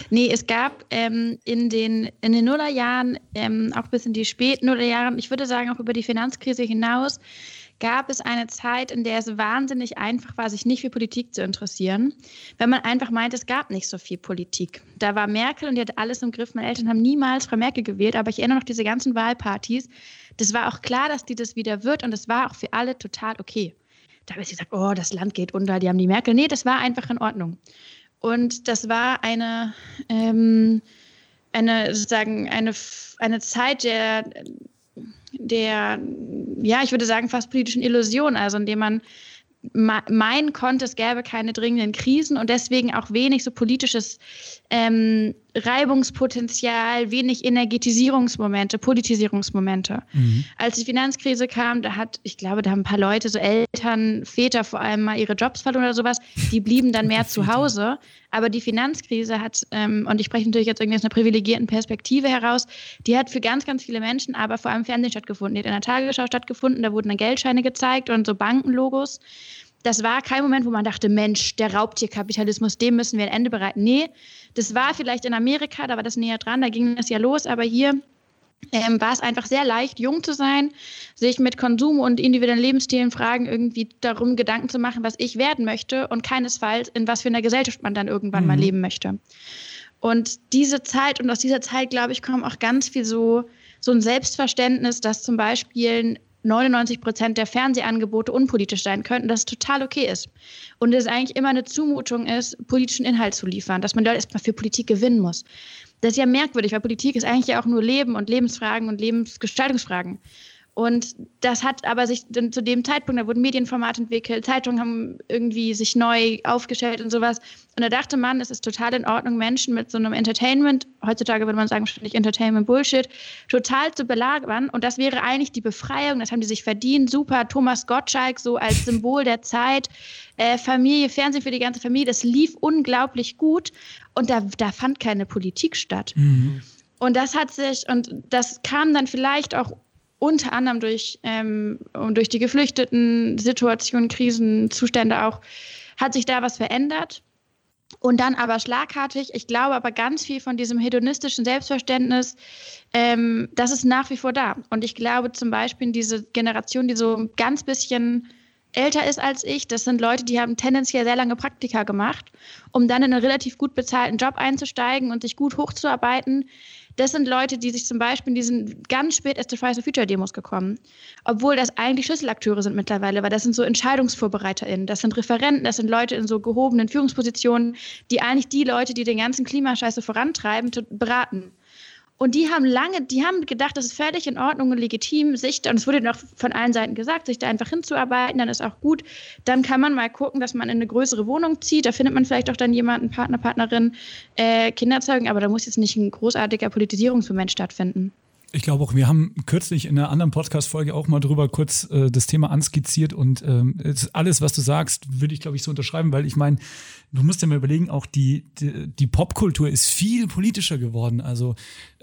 Nee, es gab ähm, in, den, in den Nullerjahren, ähm, auch bis in die späten Nullerjahren, ich würde sagen auch über die Finanzkrise hinaus, gab es eine Zeit, in der es wahnsinnig einfach war, sich nicht für Politik zu interessieren, wenn man einfach meint, es gab nicht so viel Politik. Da war Merkel und die hatte alles im Griff. Meine Eltern haben niemals Frau Merkel gewählt, aber ich erinnere noch diese ganzen Wahlpartys. Das war auch klar, dass die das wieder wird und es war auch für alle total okay. Da habe ich gesagt, oh, das Land geht unter, die haben die Merkel. Nee, das war einfach in Ordnung. Und das war eine, ähm, eine sozusagen eine, eine Zeit der, der, ja, ich würde sagen, fast politischen Illusion, also indem man ma- meinen konnte, es gäbe keine dringenden Krisen und deswegen auch wenig so politisches ähm, Reibungspotenzial, wenig Energetisierungsmomente, Politisierungsmomente. Als die Finanzkrise kam, da hat, ich glaube, da haben ein paar Leute, so Eltern, Väter vor allem mal ihre Jobs verloren oder sowas, die blieben dann *laughs* mehr zu Hause. Aber die Finanzkrise hat, ähm, und ich spreche natürlich jetzt irgendwie aus einer privilegierten Perspektive heraus, die hat für ganz, ganz viele Menschen, aber vor allem Fernsehen stattgefunden. Die hat in der Tagesschau stattgefunden, da wurden dann Geldscheine gezeigt und so Bankenlogos. Das war kein Moment, wo man dachte, Mensch, der Raubtierkapitalismus, dem müssen wir ein Ende bereiten. Nee, das war vielleicht in Amerika, da war das näher dran, da ging das ja los, aber hier ähm, war es einfach sehr leicht, jung zu sein, sich mit Konsum und individuellen Lebensstilen Fragen irgendwie darum Gedanken zu machen, was ich werden möchte und keinesfalls in was für einer Gesellschaft man dann irgendwann mal leben möchte. Und diese Zeit und aus dieser Zeit, glaube ich, kommt auch ganz viel so, so ein Selbstverständnis, dass zum Beispiel 99 Prozent der Fernsehangebote unpolitisch sein könnten, dass es total okay ist. Und es eigentlich immer eine Zumutung ist, politischen Inhalt zu liefern, dass man dort erstmal für Politik gewinnen muss. Das ist ja merkwürdig, weil Politik ist eigentlich ja auch nur Leben und Lebensfragen und Lebensgestaltungsfragen. Und das hat aber sich dann zu dem Zeitpunkt, da wurden Medienformate entwickelt, Zeitungen haben irgendwie sich neu aufgestellt und sowas. Und da dachte man, es ist total in Ordnung, Menschen mit so einem Entertainment, heutzutage würde man sagen, wahrscheinlich Entertainment-Bullshit, total zu belagern. Und das wäre eigentlich die Befreiung, das haben die sich verdient. Super, Thomas Gottschalk so als Symbol der Zeit, äh, Familie, Fernsehen für die ganze Familie, das lief unglaublich gut. Und da, da fand keine Politik statt. Mhm. Und das hat sich, und das kam dann vielleicht auch unter anderem durch, ähm, durch die geflüchteten Situationen, Krisen, Zustände auch, hat sich da was verändert. Und dann aber schlagartig, ich glaube aber ganz viel von diesem hedonistischen Selbstverständnis, ähm, das ist nach wie vor da. Und ich glaube zum Beispiel in diese Generation, die so ein ganz bisschen älter ist als ich, das sind Leute, die haben tendenziell sehr lange Praktika gemacht, um dann in einen relativ gut bezahlten Job einzusteigen und sich gut hochzuarbeiten. Das sind Leute, die sich zum Beispiel in diesen ganz spät erst Fridays for Future Demos gekommen, obwohl das eigentlich Schlüsselakteure sind mittlerweile, weil das sind so EntscheidungsvorbereiterInnen, das sind Referenten, das sind Leute in so gehobenen Führungspositionen, die eigentlich die Leute, die den ganzen Klimascheiße vorantreiben, beraten. Und die haben lange, die haben gedacht, das ist völlig in Ordnung und legitim, sich, und es wurde noch von allen Seiten gesagt, sich da einfach hinzuarbeiten, dann ist auch gut. Dann kann man mal gucken, dass man in eine größere Wohnung zieht. Da findet man vielleicht auch dann jemanden, Partner, Partnerin, äh, Kinder zeugen, aber da muss jetzt nicht ein großartiger Politisierungsmoment stattfinden. Ich glaube auch, wir haben kürzlich in einer anderen Podcast-Folge auch mal drüber kurz äh, das Thema anskizziert und ähm, alles, was du sagst, würde ich, glaube ich, so unterschreiben, weil ich meine, du musst dir mal überlegen, auch die, die, die Popkultur ist viel politischer geworden. Also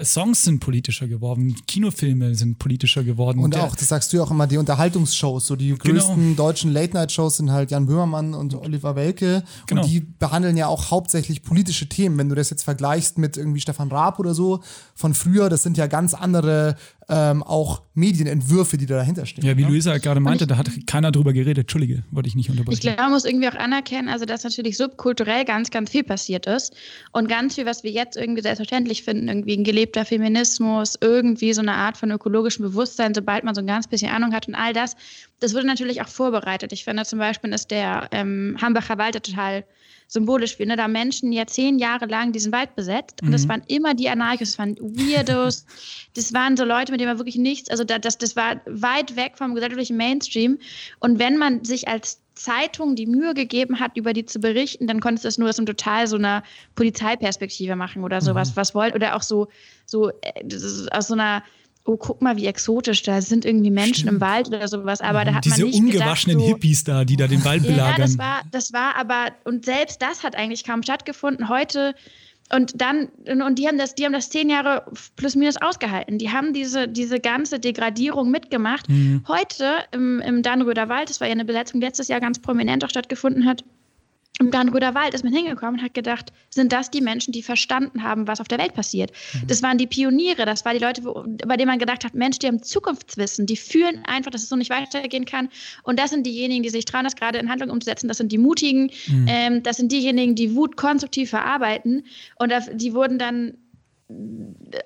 Songs sind politischer geworden, Kinofilme sind politischer geworden. Und auch, das sagst du ja auch immer, die Unterhaltungsshows, so die genau. größten deutschen Late-Night-Shows sind halt Jan Böhmermann und Oliver Welke. Genau. Und die behandeln ja auch hauptsächlich politische Themen. Wenn du das jetzt vergleichst mit irgendwie Stefan Raab oder so von früher, das sind ja ganz andere andere ähm, auch Medienentwürfe, die da dahinter stehen. Ja, wie ne? Luisa gerade meinte, da hat keiner drüber geredet. Entschuldige, wollte ich nicht unterbrechen. Ich glaube, man muss irgendwie auch anerkennen, also dass natürlich subkulturell ganz, ganz viel passiert ist und ganz viel, was wir jetzt irgendwie selbstverständlich finden, irgendwie ein gelebter Feminismus, irgendwie so eine Art von ökologischem Bewusstsein, sobald man so ein ganz bisschen Ahnung hat und all das, das wurde natürlich auch vorbereitet. Ich finde zum Beispiel ist der ähm, Hambacher Wald total symbolisch finde, da Menschen ja zehn Jahre lang diesen Wald besetzt. Und mhm. das waren immer die Anarchos, das waren Weirdos, *laughs* das waren so Leute, mit denen man wirklich nichts, also das, das war weit weg vom gesellschaftlichen Mainstream. Und wenn man sich als Zeitung die Mühe gegeben hat, über die zu berichten, dann konntest du das nur aus einem total so einer Polizeiperspektive machen oder sowas, mhm. was wollt, oder auch so, so äh, aus so einer oh, guck mal, wie exotisch, da sind irgendwie Menschen Stimmt. im Wald oder sowas. Aber da hat Diese man nicht ungewaschenen gedacht, so, Hippies da, die da den Wald belagern. Ja, das war, das war aber, und selbst das hat eigentlich kaum stattgefunden. Heute und dann, und die haben das, die haben das zehn Jahre plus minus ausgehalten. Die haben diese, diese ganze Degradierung mitgemacht. Mhm. Heute im, im Dannröder Wald, das war ja eine Besetzung, die letztes Jahr ganz prominent auch stattgefunden hat, im Garnröder Wald ist man hingekommen und hat gedacht, sind das die Menschen, die verstanden haben, was auf der Welt passiert? Mhm. Das waren die Pioniere, das waren die Leute, bei denen man gedacht hat, Mensch, die haben Zukunftswissen, die fühlen einfach, dass es so nicht weitergehen kann. Und das sind diejenigen, die sich trauen, das gerade in Handlung umzusetzen. Das sind die Mutigen, mhm. ähm, das sind diejenigen, die Wut konstruktiv verarbeiten. Und die wurden dann äh,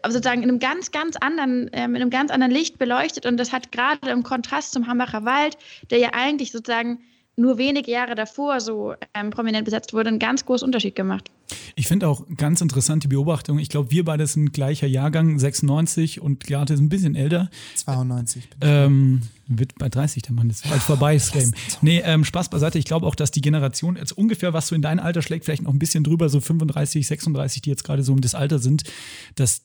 sozusagen in einem ganz, ganz anderen, ähm, in einem ganz anderen Licht beleuchtet. Und das hat gerade im Kontrast zum Hambacher Wald, der ja eigentlich sozusagen nur wenige Jahre davor so ähm, prominent besetzt wurde, einen ganz großen Unterschied gemacht. Ich finde auch ganz interessant die Beobachtung. Ich glaube, wir beide sind gleicher Jahrgang, 96 und Garte ist ein bisschen älter. 92. Ähm, wird bei 30 der Mann, ist bald vorbei, das Game. Nee, ähm, Spaß beiseite. Ich glaube auch, dass die Generation jetzt ungefähr, was so in dein Alter schlägt, vielleicht noch ein bisschen drüber, so 35, 36, die jetzt gerade so um das Alter sind, dass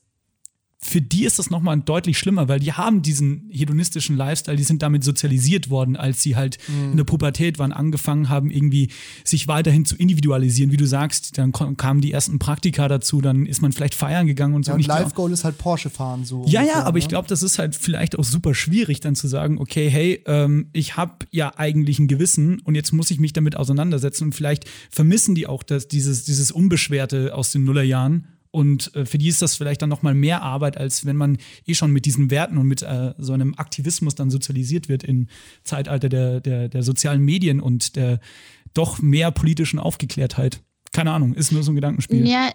für die ist das nochmal deutlich schlimmer, weil die haben diesen hedonistischen Lifestyle, die sind damit sozialisiert worden, als sie halt mhm. in der Pubertät waren, angefangen haben, irgendwie sich weiterhin zu individualisieren. Wie du sagst, dann kamen die ersten Praktika dazu, dann ist man vielleicht feiern gegangen und so. Ja, und Life Goal ist halt Porsche fahren so. Ja, ja, aber ne? ich glaube, das ist halt vielleicht auch super schwierig, dann zu sagen, okay, hey, ähm, ich habe ja eigentlich ein Gewissen und jetzt muss ich mich damit auseinandersetzen und vielleicht vermissen die auch das, dieses, dieses Unbeschwerte aus den Nullerjahren und äh, für die ist das vielleicht dann nochmal mehr Arbeit, als wenn man eh schon mit diesen Werten und mit äh, so einem Aktivismus dann sozialisiert wird im Zeitalter der, der, der sozialen Medien und der doch mehr politischen Aufgeklärtheit. Keine Ahnung, ist nur so ein Gedankenspiel. Ja,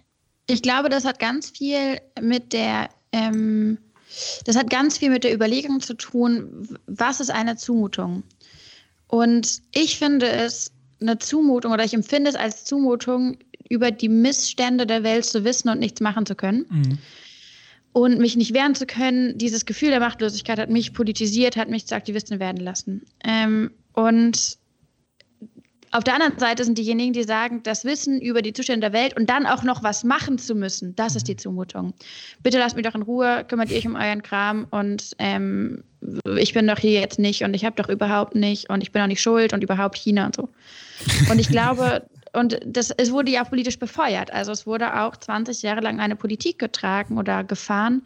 ich glaube, das hat ganz viel mit der, ähm, das hat ganz viel mit der Überlegung zu tun, was ist eine Zumutung? Und ich finde es eine Zumutung oder ich empfinde es als Zumutung, über die Missstände der Welt zu wissen und nichts machen zu können. Mhm. und mich nicht wehren zu können, dieses Gefühl der Machtlosigkeit hat mich politisiert, hat mich zur Aktivistin werden lassen. Ähm, und auf der anderen Seite sind diejenigen, die sagen, das Wissen über die Zustände der Welt und dann auch noch was machen zu müssen, das ist die Zumutung. Bitte lasst mich doch in Ruhe, kümmert ihr euch um euren Kram und ähm, ich bin doch hier jetzt nicht und ich habe doch überhaupt nicht und ich bin auch nicht schuld und überhaupt China und so. Und ich glaube, und das, es wurde ja politisch befeuert. Also es wurde auch 20 Jahre lang eine Politik getragen oder gefahren,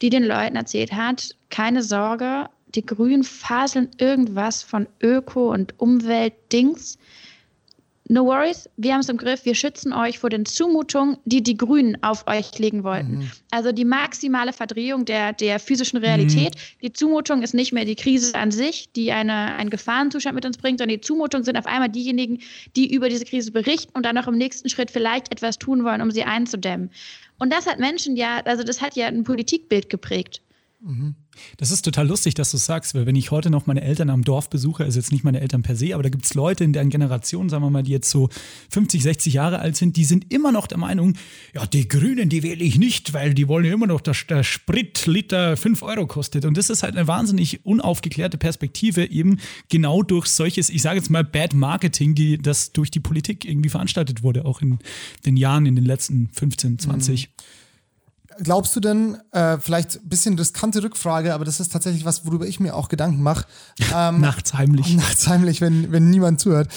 die den Leuten erzählt hat, keine Sorge, die Grünen faseln irgendwas von Öko- und Umweltdings. No worries, wir haben es im Griff, wir schützen euch vor den Zumutungen, die die Grünen auf euch legen wollten. Mhm. Also die maximale Verdrehung der, der physischen Realität. Mhm. Die Zumutung ist nicht mehr die Krise an sich, die eine, einen Gefahrenzustand mit uns bringt, sondern die Zumutung sind auf einmal diejenigen, die über diese Krise berichten und dann noch im nächsten Schritt vielleicht etwas tun wollen, um sie einzudämmen. Und das hat Menschen ja, also das hat ja ein Politikbild geprägt. Das ist total lustig, dass du sagst, weil wenn ich heute noch meine Eltern am Dorf besuche, also jetzt nicht meine Eltern per se, aber da gibt es Leute in deren Generation, sagen wir mal, die jetzt so 50, 60 Jahre alt sind, die sind immer noch der Meinung, ja, die Grünen, die wähle ich nicht, weil die wollen ja immer noch, dass der Spritliter 5 Euro kostet. Und das ist halt eine wahnsinnig unaufgeklärte Perspektive, eben genau durch solches, ich sage jetzt mal, Bad Marketing, die das durch die Politik irgendwie veranstaltet wurde, auch in den Jahren, in den letzten 15, 20. Mhm. Glaubst du denn, äh, vielleicht ein bisschen riskante Rückfrage, aber das ist tatsächlich was, worüber ich mir auch Gedanken mache. *laughs* Ähm, nachts heimlich. *laughs* Nachts heimlich, wenn, wenn niemand zuhört.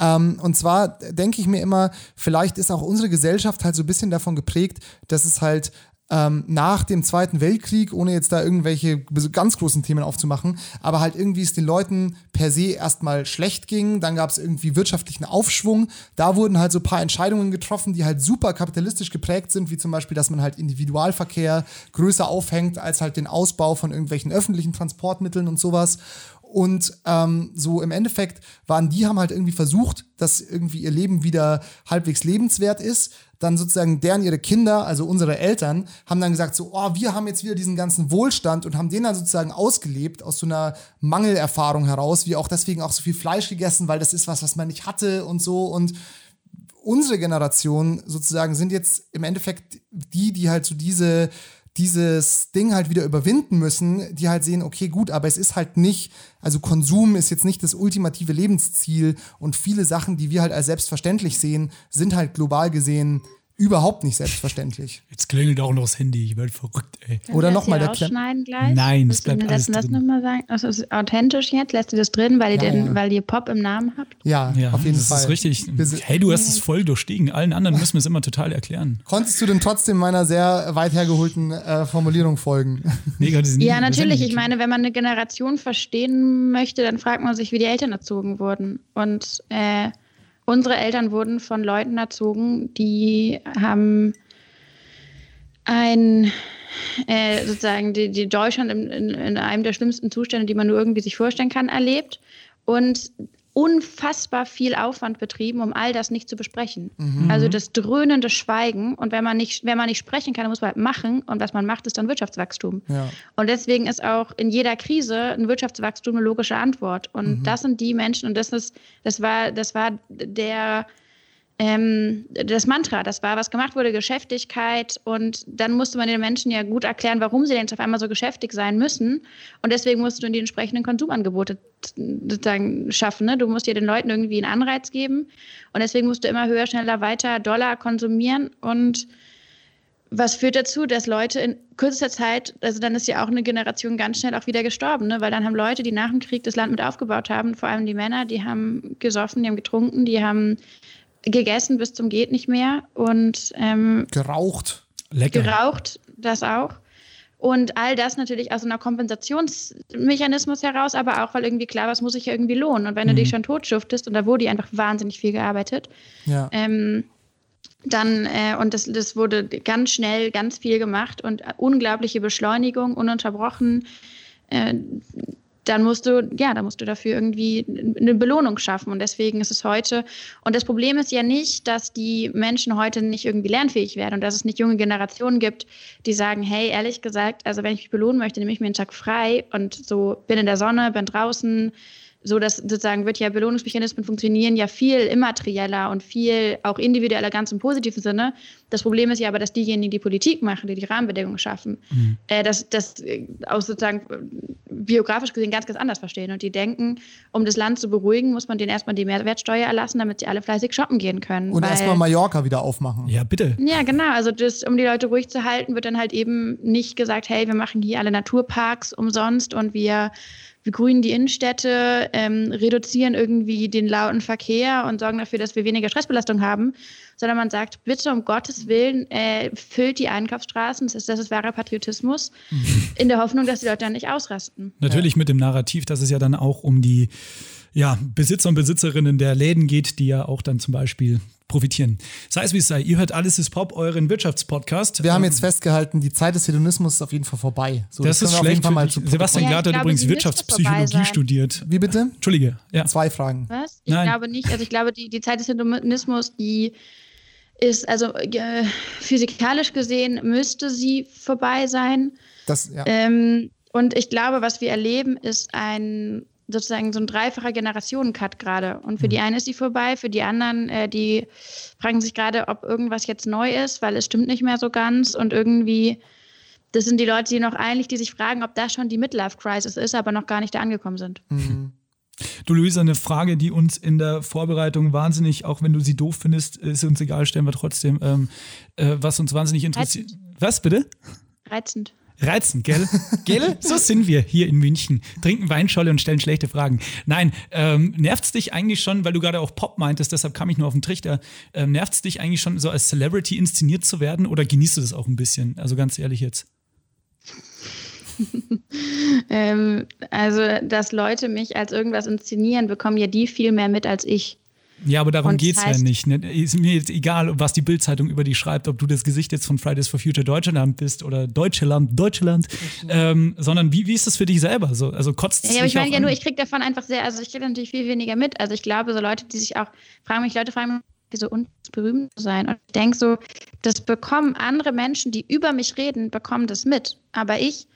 Ähm, und zwar denke ich mir immer, vielleicht ist auch unsere Gesellschaft halt so ein bisschen davon geprägt, dass es halt ähm, nach dem Zweiten Weltkrieg, ohne jetzt da irgendwelche ganz großen Themen aufzumachen, aber halt irgendwie es den Leuten per se erstmal schlecht ging, dann gab es irgendwie wirtschaftlichen Aufschwung, da wurden halt so ein paar Entscheidungen getroffen, die halt super kapitalistisch geprägt sind, wie zum Beispiel, dass man halt Individualverkehr größer aufhängt als halt den Ausbau von irgendwelchen öffentlichen Transportmitteln und sowas. Und ähm, so im Endeffekt waren die, haben halt irgendwie versucht, dass irgendwie ihr Leben wieder halbwegs lebenswert ist. Dann sozusagen deren ihre Kinder, also unsere Eltern, haben dann gesagt, so, oh, wir haben jetzt wieder diesen ganzen Wohlstand und haben den dann sozusagen ausgelebt aus so einer Mangelerfahrung heraus, wie auch deswegen auch so viel Fleisch gegessen, weil das ist was, was man nicht hatte und so. Und unsere Generation sozusagen sind jetzt im Endeffekt die, die halt so diese dieses Ding halt wieder überwinden müssen, die halt sehen, okay, gut, aber es ist halt nicht, also Konsum ist jetzt nicht das ultimative Lebensziel und viele Sachen, die wir halt als selbstverständlich sehen, sind halt global gesehen überhaupt nicht selbstverständlich. *laughs* Jetzt klingelt auch noch das Handy, ich werde verrückt, ey. Können Oder nochmal der Klemm. gleich? Nein, das bleibt alles das drin. Noch mal sagen? Also ist authentisch jetzt? Lässt du das drin, weil, ja, ihr, den, ja. weil ihr Pop im Namen habt? Ja, ja auf jeden das Fall. Das ist richtig. Hey, du hast es voll durchstiegen. Allen anderen müssen wir es immer total erklären. Konntest du denn trotzdem meiner sehr weit hergeholten äh, Formulierung folgen? *laughs* Mega, ja, natürlich. Ich meine, wenn man eine Generation verstehen möchte, dann fragt man sich, wie die Eltern erzogen wurden. Und äh, unsere Eltern wurden von Leuten erzogen, die haben ein äh, sozusagen die, die Deutschland in, in, in, einem der schlimmsten Zustände, die man nur irgendwie sich vorstellen kann, erlebt. Und unfassbar viel Aufwand betrieben, um all das nicht zu besprechen. Mhm. Also das dröhnende Schweigen und wenn man nicht, wenn man nicht sprechen kann, dann muss man halt machen und was man macht, ist dann Wirtschaftswachstum. Ja. Und deswegen ist auch in jeder Krise ein Wirtschaftswachstum eine logische Antwort. Und mhm. das sind die Menschen und das ist, das war, das war der ähm, das Mantra, das war, was gemacht wurde, Geschäftigkeit. Und dann musste man den Menschen ja gut erklären, warum sie denn auf einmal so geschäftig sein müssen. Und deswegen musst du die entsprechenden Konsumangebote sozusagen schaffen. Ne? Du musst dir den Leuten irgendwie einen Anreiz geben. Und deswegen musst du immer höher, schneller, weiter Dollar konsumieren. Und was führt dazu, dass Leute in kürzester Zeit, also dann ist ja auch eine Generation ganz schnell auch wieder gestorben, ne? weil dann haben Leute, die nach dem Krieg das Land mit aufgebaut haben, vor allem die Männer, die haben gesoffen, die haben getrunken, die haben gegessen bis zum geht nicht mehr und ähm, geraucht. Lecker. Geraucht, das auch. Und all das natürlich aus einer Kompensationsmechanismus heraus, aber auch, weil irgendwie klar war, es muss sich ja irgendwie lohnen. Und wenn mhm. du dich schon totschuftest, und da wurde einfach wahnsinnig viel gearbeitet, ja. ähm, dann, äh, und das, das wurde ganz schnell ganz viel gemacht und unglaubliche Beschleunigung, ununterbrochen. Äh, dann musst du, ja, dann musst du dafür irgendwie eine Belohnung schaffen. Und deswegen ist es heute, und das Problem ist ja nicht, dass die Menschen heute nicht irgendwie lernfähig werden und dass es nicht junge Generationen gibt, die sagen, hey, ehrlich gesagt, also wenn ich mich belohnen möchte, nehme ich mir einen Tag frei und so bin in der Sonne, bin draußen, so dass sozusagen wird ja Belohnungsmechanismen funktionieren ja viel immaterieller und viel auch individueller, ganz im positiven Sinne. Das Problem ist ja aber, dass diejenigen, die Politik machen, die die Rahmenbedingungen schaffen, mhm. äh, das, das äh, aus sozusagen biografisch gesehen ganz, ganz anders verstehen. Und die denken, um das Land zu beruhigen, muss man denen erstmal die Mehrwertsteuer erlassen, damit sie alle fleißig shoppen gehen können. Und erstmal Mallorca wieder aufmachen. Ja, bitte. Ja, genau. Also das, um die Leute ruhig zu halten, wird dann halt eben nicht gesagt, hey, wir machen hier alle Naturparks umsonst und wir wir grünen die Innenstädte, ähm, reduzieren irgendwie den lauten Verkehr und sorgen dafür, dass wir weniger Stressbelastung haben, sondern man sagt, bitte um Gottes Willen, äh, füllt die Einkaufsstraßen, das ist, das ist wahrer Patriotismus, *laughs* in der Hoffnung, dass die Leute dann nicht ausrasten. Natürlich ja. mit dem Narrativ, dass es ja dann auch um die ja, Besitzer und Besitzerinnen der Läden geht, die ja auch dann zum Beispiel profitieren. Sei es wie es sei, ihr hört Alles ist Pop, euren Wirtschaftspodcast. Wir haben jetzt festgehalten, die Zeit des Hedonismus ist auf jeden Fall vorbei. So, das, das ist schlecht. Mal zu Sebastian ja, hat übrigens Wirtschaftspsychologie studiert. Wie bitte? Entschuldige. Ja. Zwei Fragen. Was? Ich Nein. glaube nicht. Also ich glaube, die, die Zeit des Hedonismus, die ist, also äh, physikalisch gesehen, müsste sie vorbei sein. Das, ja. Ähm, und ich glaube, was wir erleben, ist ein sozusagen so ein dreifacher Generationen-Cut gerade. Und für mhm. die einen ist sie vorbei, für die anderen, äh, die fragen sich gerade, ob irgendwas jetzt neu ist, weil es stimmt nicht mehr so ganz. Und irgendwie, das sind die Leute, die noch eigentlich, die sich fragen, ob das schon die Midlife-Crisis ist, aber noch gar nicht da angekommen sind. Mhm. Du, Luisa, eine Frage, die uns in der Vorbereitung wahnsinnig, auch wenn du sie doof findest, ist uns egal, stellen wir trotzdem, ähm, äh, was uns wahnsinnig interessiert. Was bitte? Reizend. Reizend, gell? gell? So sind wir hier in München. Trinken Weinscholle und stellen schlechte Fragen. Nein, ähm, es dich eigentlich schon, weil du gerade auch Pop meintest, deshalb kam ich nur auf den Trichter, ähm, es dich eigentlich schon, so als Celebrity inszeniert zu werden oder genießt du das auch ein bisschen? Also ganz ehrlich jetzt. *laughs* ähm, also, dass Leute mich als irgendwas inszenieren, bekommen ja die viel mehr mit als ich. Ja, aber darum geht es ja nicht. Ne? Ist mir jetzt egal, was die Bildzeitung über dich schreibt, ob du das Gesicht jetzt von Fridays for Future Deutschland bist oder Deutschland, Deutschland, ähm, sondern wie, wie ist das für dich selber? So, also kotzt es Ja, aber ich meine ja nur, ich kriege davon einfach sehr, also ich kriege natürlich viel weniger mit. Also ich glaube, so Leute, die sich auch fragen mich, Leute fragen mich, wie so berühmt zu sein. Und ich denke so, das bekommen andere Menschen, die über mich reden, bekommen das mit. Aber ich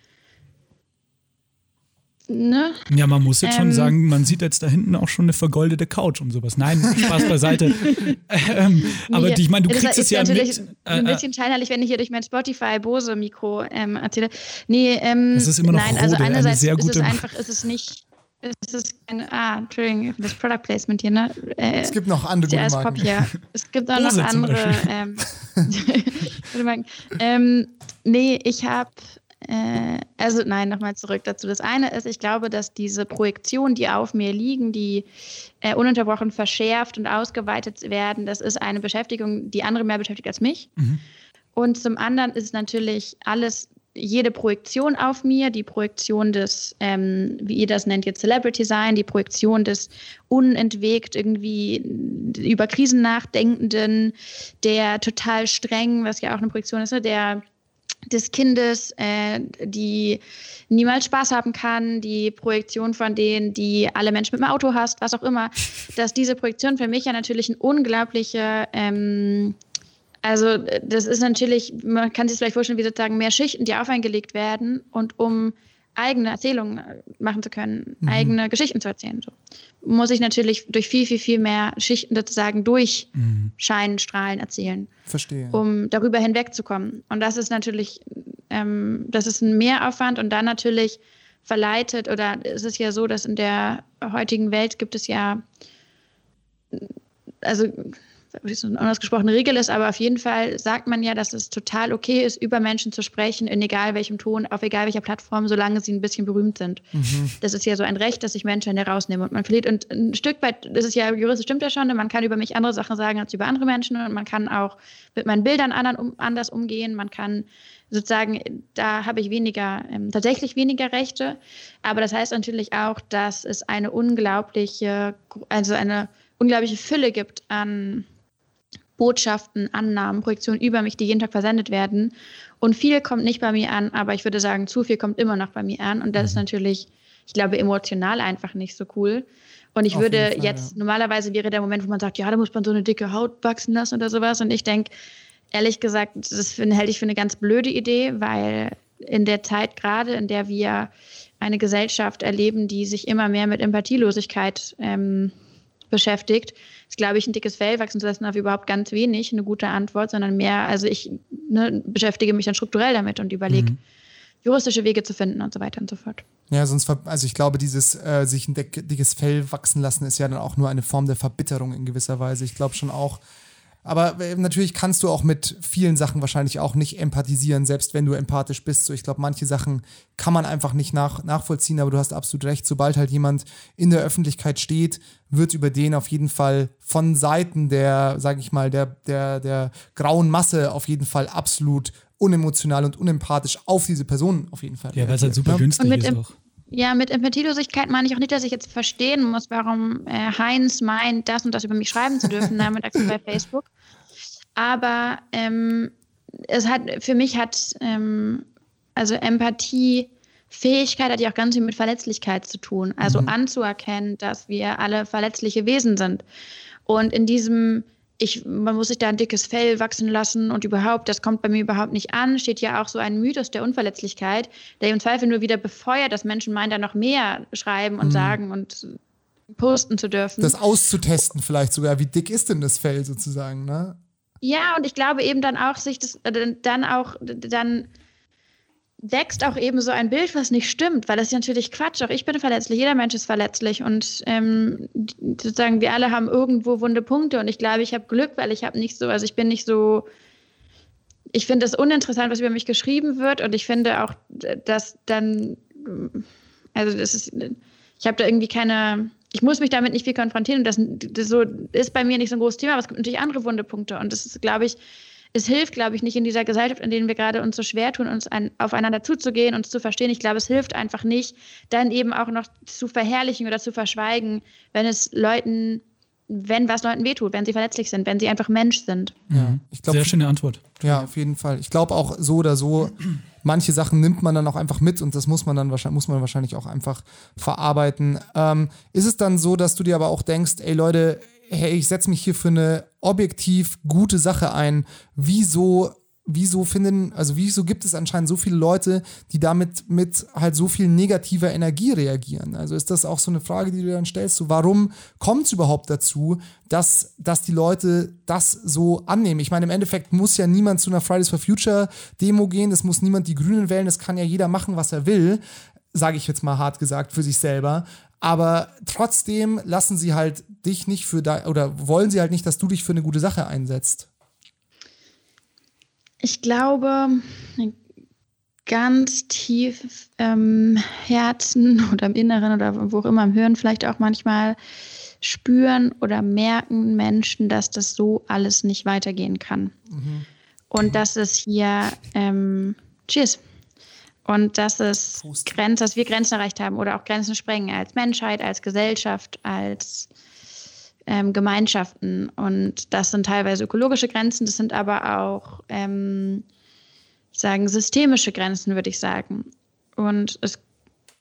Ne? Ja, man muss jetzt ähm, schon sagen, man sieht jetzt da hinten auch schon eine vergoldete Couch und sowas. Nein, Spaß beiseite. *laughs* ähm, aber die, ich meine, du kriegst es ja natürlich mit. Äh, ein äh, bisschen scheinheilig, wenn ich hier durch mein Spotify Bose Mikro ähm, erzähle. Nee, ähm, es ist immer noch nein, Rode, also einerseits eine sehr gute ist es einfach, ist es nicht es ist ein, ah, Entschuldigung, das Product Placement hier, ne? Äh, es gibt noch andere gute Marken. Pop. Es gibt auch *laughs* noch andere. Ähm, *laughs* ähm, nee, ich habe äh, also nein, nochmal zurück dazu. Das eine ist, ich glaube, dass diese Projektionen, die auf mir liegen, die äh, ununterbrochen verschärft und ausgeweitet werden, das ist eine Beschäftigung, die andere mehr beschäftigt als mich. Mhm. Und zum anderen ist natürlich alles, jede Projektion auf mir, die Projektion des, ähm, wie ihr das nennt, jetzt Celebrity sein, die Projektion des unentwegt irgendwie über Krisen nachdenkenden, der total streng, was ja auch eine Projektion ist, ne, der des Kindes, äh, die niemals Spaß haben kann, die Projektion von denen, die alle Menschen mit dem Auto hast, was auch immer, dass diese Projektion für mich ja natürlich ein unglaublicher, ähm, also das ist natürlich, man kann sich vielleicht vorstellen, wie sozusagen mehr Schichten, die auf eingelegt werden und um eigene Erzählungen äh, machen zu können, mhm. eigene Geschichten zu erzählen. So. Muss ich natürlich durch viel, viel, viel mehr Schichten sozusagen durch mhm. Strahlen erzählen. Verstehe. Um darüber hinwegzukommen. Und das ist natürlich, ähm, das ist ein Mehraufwand und dann natürlich verleitet, oder es ist ja so, dass in der heutigen Welt gibt es ja, also eine ausgesprochene Regel ist, aber auf jeden Fall sagt man ja, dass es total okay ist, über Menschen zu sprechen, in egal welchem Ton, auf egal welcher Plattform, solange sie ein bisschen berühmt sind. Mhm. Das ist ja so ein Recht, dass sich Menschen herausnehmen und man verliert. Und ein Stück weit, das ist ja juristisch stimmt ja schon, man kann über mich andere Sachen sagen als über andere Menschen und man kann auch mit meinen Bildern anderen um, anders umgehen. Man kann sozusagen, da habe ich weniger, ähm, tatsächlich weniger Rechte. Aber das heißt natürlich auch, dass es eine unglaubliche, also eine unglaubliche Fülle gibt an Botschaften, Annahmen, Projektionen über mich, die jeden Tag versendet werden. Und viel kommt nicht bei mir an, aber ich würde sagen, zu viel kommt immer noch bei mir an. Und das ist mhm. natürlich, ich glaube, emotional einfach nicht so cool. Und ich Auf würde Fall, jetzt, ja. normalerweise wäre der Moment, wo man sagt, ja, da muss man so eine dicke Haut wachsen lassen oder sowas. Und ich denke, ehrlich gesagt, das halte ich für eine ganz blöde Idee, weil in der Zeit gerade, in der wir eine Gesellschaft erleben, die sich immer mehr mit Empathielosigkeit ähm, beschäftigt, ist, glaube ich, ein dickes Fell wachsen zu lassen auf überhaupt ganz wenig eine gute Antwort, sondern mehr, also ich ne, beschäftige mich dann strukturell damit und überlege, mhm. juristische Wege zu finden und so weiter und so fort. Ja, sonst, also ich glaube, dieses äh, sich ein dickes Fell wachsen lassen ist ja dann auch nur eine Form der Verbitterung in gewisser Weise. Ich glaube schon auch, aber äh, natürlich kannst du auch mit vielen Sachen wahrscheinlich auch nicht empathisieren, selbst wenn du empathisch bist. So, ich glaube, manche Sachen kann man einfach nicht nach, nachvollziehen, aber du hast absolut recht. Sobald halt jemand in der Öffentlichkeit steht, wird über den auf jeden Fall von Seiten der, sag ich mal, der, der, der grauen Masse auf jeden Fall absolut unemotional und unempathisch auf diese Person auf jeden Fall. Ja, weil es halt super günstig ist auch. Ja, mit Empathielosigkeit meine ich auch nicht, dass ich jetzt verstehen muss, warum äh, Heinz meint, das und das über mich schreiben zu dürfen, nachmittags bei *laughs* Facebook. Aber ähm, es hat, für mich hat, ähm, also Empathie, Fähigkeit hat ja auch ganz viel mit Verletzlichkeit zu tun. Also mhm. anzuerkennen, dass wir alle verletzliche Wesen sind. Und in diesem, ich, man muss sich da ein dickes Fell wachsen lassen und überhaupt, das kommt bei mir überhaupt nicht an, steht ja auch so ein Mythos der Unverletzlichkeit, der im Zweifel nur wieder befeuert, dass Menschen meinen, da noch mehr schreiben und mhm. sagen und posten zu dürfen. Das auszutesten vielleicht sogar, wie dick ist denn das Fell sozusagen, ne? Ja, und ich glaube eben dann auch, sich das äh, dann auch, dann wächst auch eben so ein Bild, was nicht stimmt, weil das ist natürlich Quatsch. Auch ich bin verletzlich, jeder Mensch ist verletzlich und ähm, sozusagen wir alle haben irgendwo wunde Punkte und ich glaube, ich habe Glück, weil ich habe nicht so, also ich bin nicht so, ich finde es uninteressant, was über mich geschrieben wird und ich finde auch, dass dann, also das ist, ich habe da irgendwie keine, ich muss mich damit nicht viel konfrontieren. Und das, das so ist bei mir nicht so ein großes Thema, aber es gibt natürlich andere Wundepunkte. Und das ist, glaube ich, es hilft, glaube ich, nicht in dieser Gesellschaft, in der wir gerade uns so schwer tun, uns ein, aufeinander zuzugehen, uns zu verstehen. Ich glaube, es hilft einfach nicht, dann eben auch noch zu verherrlichen oder zu verschweigen, wenn es Leuten wenn was Leuten wehtut, wenn sie verletzlich sind, wenn sie einfach Mensch sind. Ja, ich glaub, Sehr schöne Antwort. Ja, auf jeden Fall. Ich glaube auch so oder so, manche Sachen nimmt man dann auch einfach mit und das muss man dann wahrscheinlich, muss man wahrscheinlich auch einfach verarbeiten. Ähm, ist es dann so, dass du dir aber auch denkst, ey Leute, hey, ich setze mich hier für eine objektiv gute Sache ein. Wieso wieso finden, also wieso gibt es anscheinend so viele Leute, die damit mit halt so viel negativer Energie reagieren? Also ist das auch so eine Frage, die du dann stellst, so warum kommt es überhaupt dazu, dass, dass die Leute das so annehmen? Ich meine, im Endeffekt muss ja niemand zu einer Fridays for Future Demo gehen, es muss niemand die Grünen wählen, das kann ja jeder machen, was er will, sage ich jetzt mal hart gesagt, für sich selber. Aber trotzdem lassen sie halt dich nicht für da oder wollen sie halt nicht, dass du dich für eine gute Sache einsetzt. Ich glaube, ganz tief im Herzen oder im Inneren oder wo auch immer im Hirn vielleicht auch manchmal spüren oder merken Menschen, dass das so alles nicht weitergehen kann. Mhm. Und dass es hier, ähm, cheers, und dass es Grenzen, dass wir Grenzen erreicht haben oder auch Grenzen sprengen als Menschheit, als Gesellschaft, als ähm, Gemeinschaften. Und das sind teilweise ökologische Grenzen, das sind aber auch, ähm, sagen, systemische Grenzen, würde ich sagen. Und es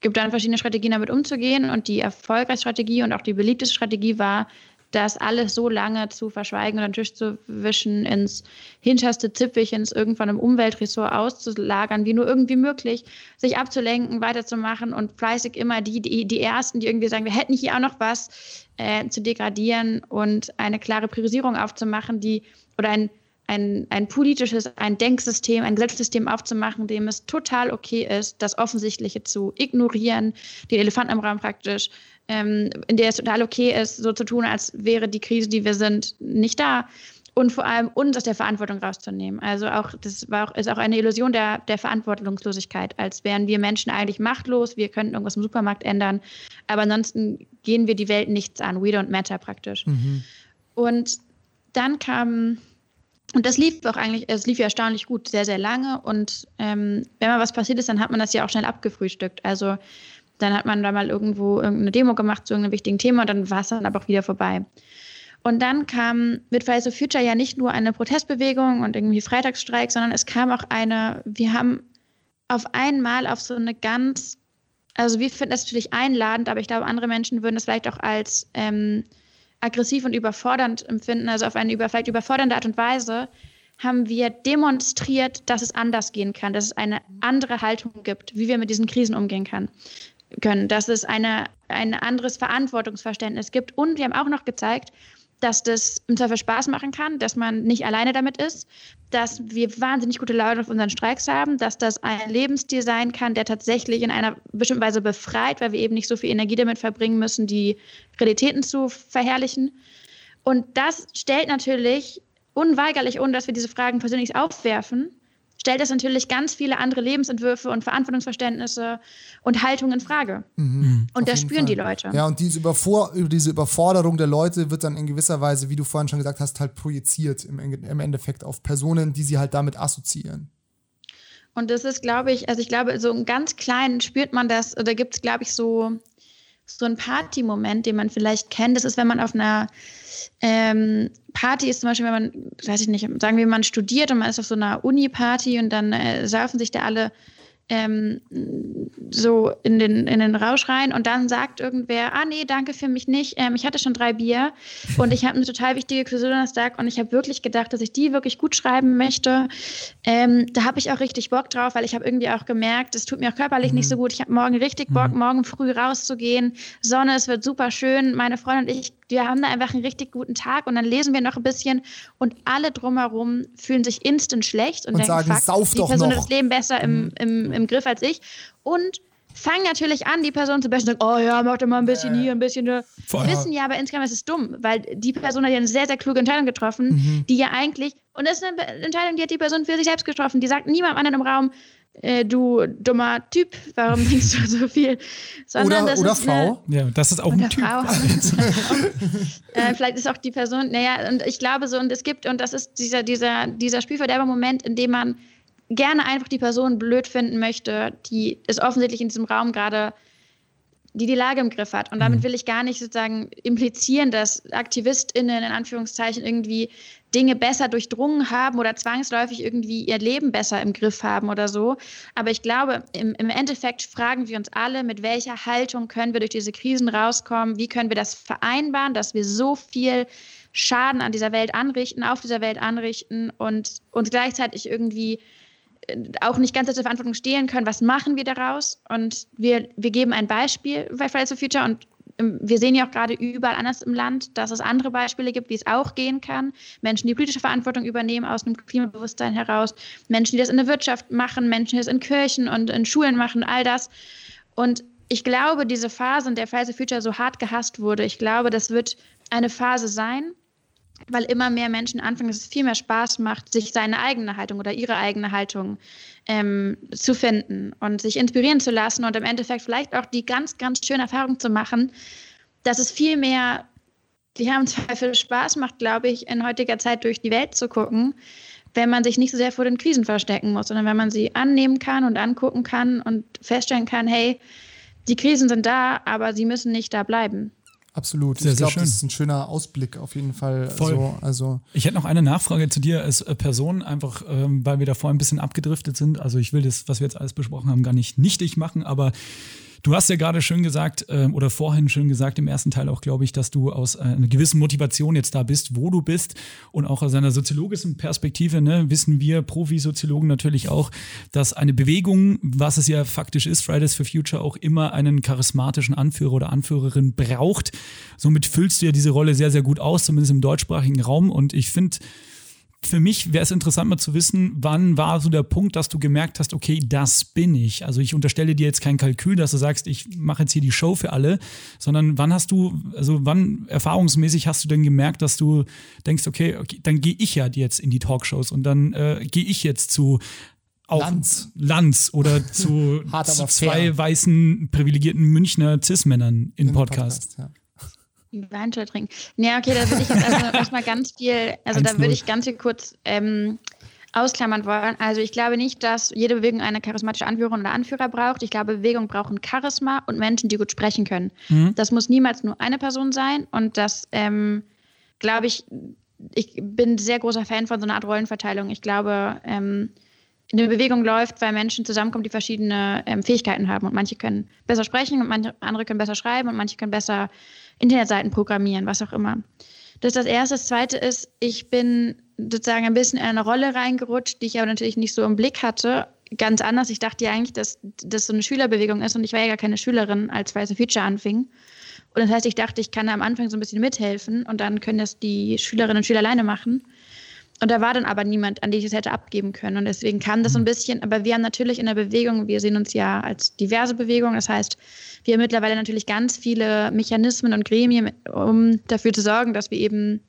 gibt dann verschiedene Strategien, damit umzugehen. Und die erfolgreiche Strategie und auch die beliebteste Strategie war, das alles so lange zu verschweigen und den Tisch zu wischen, ins hinterste Zipfelchens irgendwann im Umweltressort auszulagern, wie nur irgendwie möglich, sich abzulenken, weiterzumachen und fleißig immer die, die, die Ersten, die irgendwie sagen, wir hätten hier auch noch was, äh, zu degradieren und eine klare Priorisierung aufzumachen, die oder ein ein, ein politisches, ein Denksystem, ein Gesetzessystem aufzumachen, dem es total okay ist, das Offensichtliche zu ignorieren, den Elefanten im Raum praktisch, ähm, in der es total okay ist, so zu tun, als wäre die Krise, die wir sind, nicht da. Und vor allem uns aus der Verantwortung rauszunehmen. Also auch, das war auch, ist auch eine Illusion der, der Verantwortungslosigkeit, als wären wir Menschen eigentlich machtlos, wir könnten irgendwas im Supermarkt ändern, aber ansonsten gehen wir die Welt nichts an. We don't matter praktisch. Mhm. Und dann kam und das lief auch eigentlich, es lief ja erstaunlich gut, sehr, sehr lange. Und ähm, wenn mal was passiert ist, dann hat man das ja auch schnell abgefrühstückt. Also dann hat man da mal irgendwo irgendeine Demo gemacht zu irgendeinem wichtigen Thema und dann war es dann aber auch wieder vorbei. Und dann kam mit Fridays for Future ja nicht nur eine Protestbewegung und irgendwie Freitagsstreik, sondern es kam auch eine, wir haben auf einmal auf so eine ganz, also wir finden das natürlich einladend, aber ich glaube, andere Menschen würden das vielleicht auch als ähm, aggressiv und überfordernd empfinden, also auf eine über, vielleicht überfordernde Art und Weise, haben wir demonstriert, dass es anders gehen kann, dass es eine andere Haltung gibt, wie wir mit diesen Krisen umgehen kann, können, dass es eine, ein anderes Verantwortungsverständnis gibt. Und wir haben auch noch gezeigt, dass das im Zweifel Spaß machen kann, dass man nicht alleine damit ist, dass wir wahnsinnig gute Laune auf unseren Streiks haben, dass das ein Lebensstil sein kann, der tatsächlich in einer bestimmten Weise befreit, weil wir eben nicht so viel Energie damit verbringen müssen, die Realitäten zu verherrlichen. Und das stellt natürlich unweigerlich, ohne dass wir diese Fragen persönlich aufwerfen, stellt das natürlich ganz viele andere Lebensentwürfe und Verantwortungsverständnisse und Haltungen in Frage. Mhm. Und das spüren Fall. die Leute. Ja, und diese, Überfor diese Überforderung der Leute wird dann in gewisser Weise, wie du vorhin schon gesagt hast, halt projiziert im, im Endeffekt auf Personen, die sie halt damit assoziieren. Und das ist, glaube ich, also ich glaube, so im ganz Kleinen spürt man das, oder gibt es, glaube ich, so, so einen Party-Moment, den man vielleicht kennt. Das ist, wenn man auf einer ähm, Party ist zum Beispiel, wenn man, weiß ich nicht, sagen wir, man studiert und man ist auf so einer Uni-Party und dann äh, saufen sich da alle ähm, so in den, in den Rausch rein und dann sagt irgendwer, ah nee, danke für mich nicht, ähm, ich hatte schon drei Bier und ich habe eine total wichtige Klausur Donnerstag und ich habe wirklich gedacht, dass ich die wirklich gut schreiben möchte. Ähm, da habe ich auch richtig Bock drauf, weil ich habe irgendwie auch gemerkt, es tut mir auch körperlich mhm. nicht so gut. Ich habe morgen richtig Bock, mhm. morgen früh rauszugehen. Sonne, es wird super schön. Meine Freundin und ich, wir haben da einfach einen richtig guten Tag und dann lesen wir noch ein bisschen und alle drumherum fühlen sich instant schlecht und, und denken, sagen, fuck, sauf die doch Person noch. hat das Leben besser im, mhm. im, im Griff als ich. Und fangen natürlich an, die Person zu bashen, oh ja, mach doch mal ein bisschen hier, ein bisschen da. Wissen ja, aber insgesamt ist es dumm, weil die Person hat ja eine sehr, sehr kluge Entscheidung getroffen, mhm. die ja eigentlich, und das ist eine Entscheidung, die hat die Person für sich selbst getroffen. Die sagt niemandem anderen im Raum, äh, du dummer Typ, warum denkst du so viel? Sondern oder das oder ist Frau. Eine, ja, das ist auch ein Typ. Frau, *laughs* *laughs* äh, vielleicht ist auch die Person, naja, und ich glaube so, und es gibt, und das ist dieser, dieser, dieser spielverderber Moment, in dem man gerne einfach die Person blöd finden möchte, die es offensichtlich in diesem Raum gerade die die Lage im Griff hat. Und damit mhm. will ich gar nicht sozusagen implizieren, dass AktivistInnen in Anführungszeichen irgendwie Dinge besser durchdrungen haben oder zwangsläufig irgendwie ihr Leben besser im Griff haben oder so. Aber ich glaube, im, im Endeffekt fragen wir uns alle, mit welcher Haltung können wir durch diese Krisen rauskommen? Wie können wir das vereinbaren, dass wir so viel Schaden an dieser Welt anrichten, auf dieser Welt anrichten und uns gleichzeitig irgendwie auch nicht ganz zur Verantwortung stehen können, was machen wir daraus? Und wir, wir geben ein Beispiel bei Fridays for Future und wir sehen ja auch gerade überall anders im Land, dass es andere Beispiele gibt, wie es auch gehen kann. Menschen, die politische Verantwortung übernehmen aus einem Klimabewusstsein heraus, Menschen, die das in der Wirtschaft machen, Menschen, die das in Kirchen und in Schulen machen, all das. Und ich glaube, diese Phase, in der for Future so hart gehasst wurde, ich glaube, das wird eine Phase sein, weil immer mehr Menschen anfangen, dass es viel mehr Spaß macht, sich seine eigene Haltung oder ihre eigene Haltung ähm, zu finden und sich inspirieren zu lassen und im Endeffekt vielleicht auch die ganz, ganz schöne Erfahrung zu machen, dass es viel mehr, die haben zwar viel Spaß macht, glaube ich, in heutiger Zeit durch die Welt zu gucken, wenn man sich nicht so sehr vor den Krisen verstecken muss, sondern wenn man sie annehmen kann und angucken kann und feststellen kann, hey, die Krisen sind da, aber sie müssen nicht da bleiben. Absolut. Sehr, ich glaube, das ist ein schöner Ausblick auf jeden Fall. Voll. So, also ich hätte noch eine Nachfrage zu dir als äh, Person, einfach ähm, weil wir da vorhin ein bisschen abgedriftet sind. Also ich will das, was wir jetzt alles besprochen haben, gar nicht nichtig machen, aber Du hast ja gerade schön gesagt, ähm, oder vorhin schön gesagt, im ersten Teil auch, glaube ich, dass du aus äh, einer gewissen Motivation jetzt da bist, wo du bist. Und auch aus einer soziologischen Perspektive ne, wissen wir Profisoziologen natürlich auch, dass eine Bewegung, was es ja faktisch ist, Fridays for Future, auch immer einen charismatischen Anführer oder Anführerin braucht. Somit füllst du ja diese Rolle sehr, sehr gut aus, zumindest im deutschsprachigen Raum. Und ich finde, für mich wäre es interessant mal zu wissen, wann war so der Punkt, dass du gemerkt hast, okay, das bin ich. Also ich unterstelle dir jetzt kein Kalkül, dass du sagst, ich mache jetzt hier die Show für alle, sondern wann hast du, also wann erfahrungsmäßig hast du denn gemerkt, dass du denkst, okay, okay dann gehe ich ja jetzt in die Talkshows und dann äh, gehe ich jetzt zu auch Lanz. Lanz oder *laughs* zu, zu zwei weißen privilegierten Münchner Cis-Männern in, in Podcast. Podcast ja. Weinschall trinken. Ja, okay, da würde ich jetzt also erstmal ganz viel, also da würde ich ganz viel kurz ähm, ausklammern wollen. Also ich glaube nicht, dass jede Bewegung eine charismatische Anführerin oder Anführer braucht. Ich glaube, Bewegungen brauchen Charisma und Menschen, die gut sprechen können. Mhm. Das muss niemals nur eine Person sein und das ähm, glaube ich, ich bin sehr großer Fan von so einer Art Rollenverteilung. Ich glaube, ähm, eine Bewegung läuft, weil Menschen zusammenkommen, die verschiedene ähm, Fähigkeiten haben. Und manche können besser sprechen und manche andere können besser schreiben und manche können besser Internetseiten programmieren, was auch immer. Das ist das Erste. Das Zweite ist, ich bin sozusagen ein bisschen in eine Rolle reingerutscht, die ich aber natürlich nicht so im Blick hatte. Ganz anders. Ich dachte ja eigentlich, dass das so eine Schülerbewegung ist und ich war ja gar keine Schülerin, als for Future anfing. Und das heißt, ich dachte, ich kann am Anfang so ein bisschen mithelfen und dann können das die Schülerinnen und Schüler alleine machen. Und da war dann aber niemand, an den ich es hätte abgeben können. Und deswegen kam das so ein bisschen. Aber wir haben natürlich in der Bewegung, wir sehen uns ja als diverse Bewegung. Das heißt, wir haben mittlerweile natürlich ganz viele Mechanismen und Gremien, um dafür zu sorgen, dass wir eben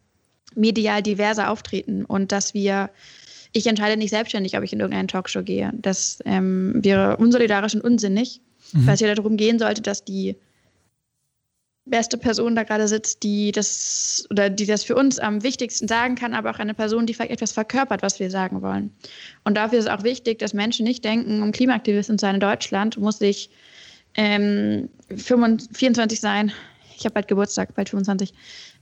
medial diverser auftreten und dass wir, ich entscheide nicht selbstständig, ob ich in irgendeine Talkshow gehe. Das ähm, wäre unsolidarisch und unsinnig, mhm. weil es ja darum gehen sollte, dass die beste Person da gerade sitzt, die das oder die das für uns am wichtigsten sagen kann, aber auch eine Person, die etwas verkörpert, was wir sagen wollen. Und dafür ist es auch wichtig, dass Menschen nicht denken, um Klimaaktivistin zu sein in Deutschland muss ich ähm, 24 sein. Ich habe bald Geburtstag, bald 25.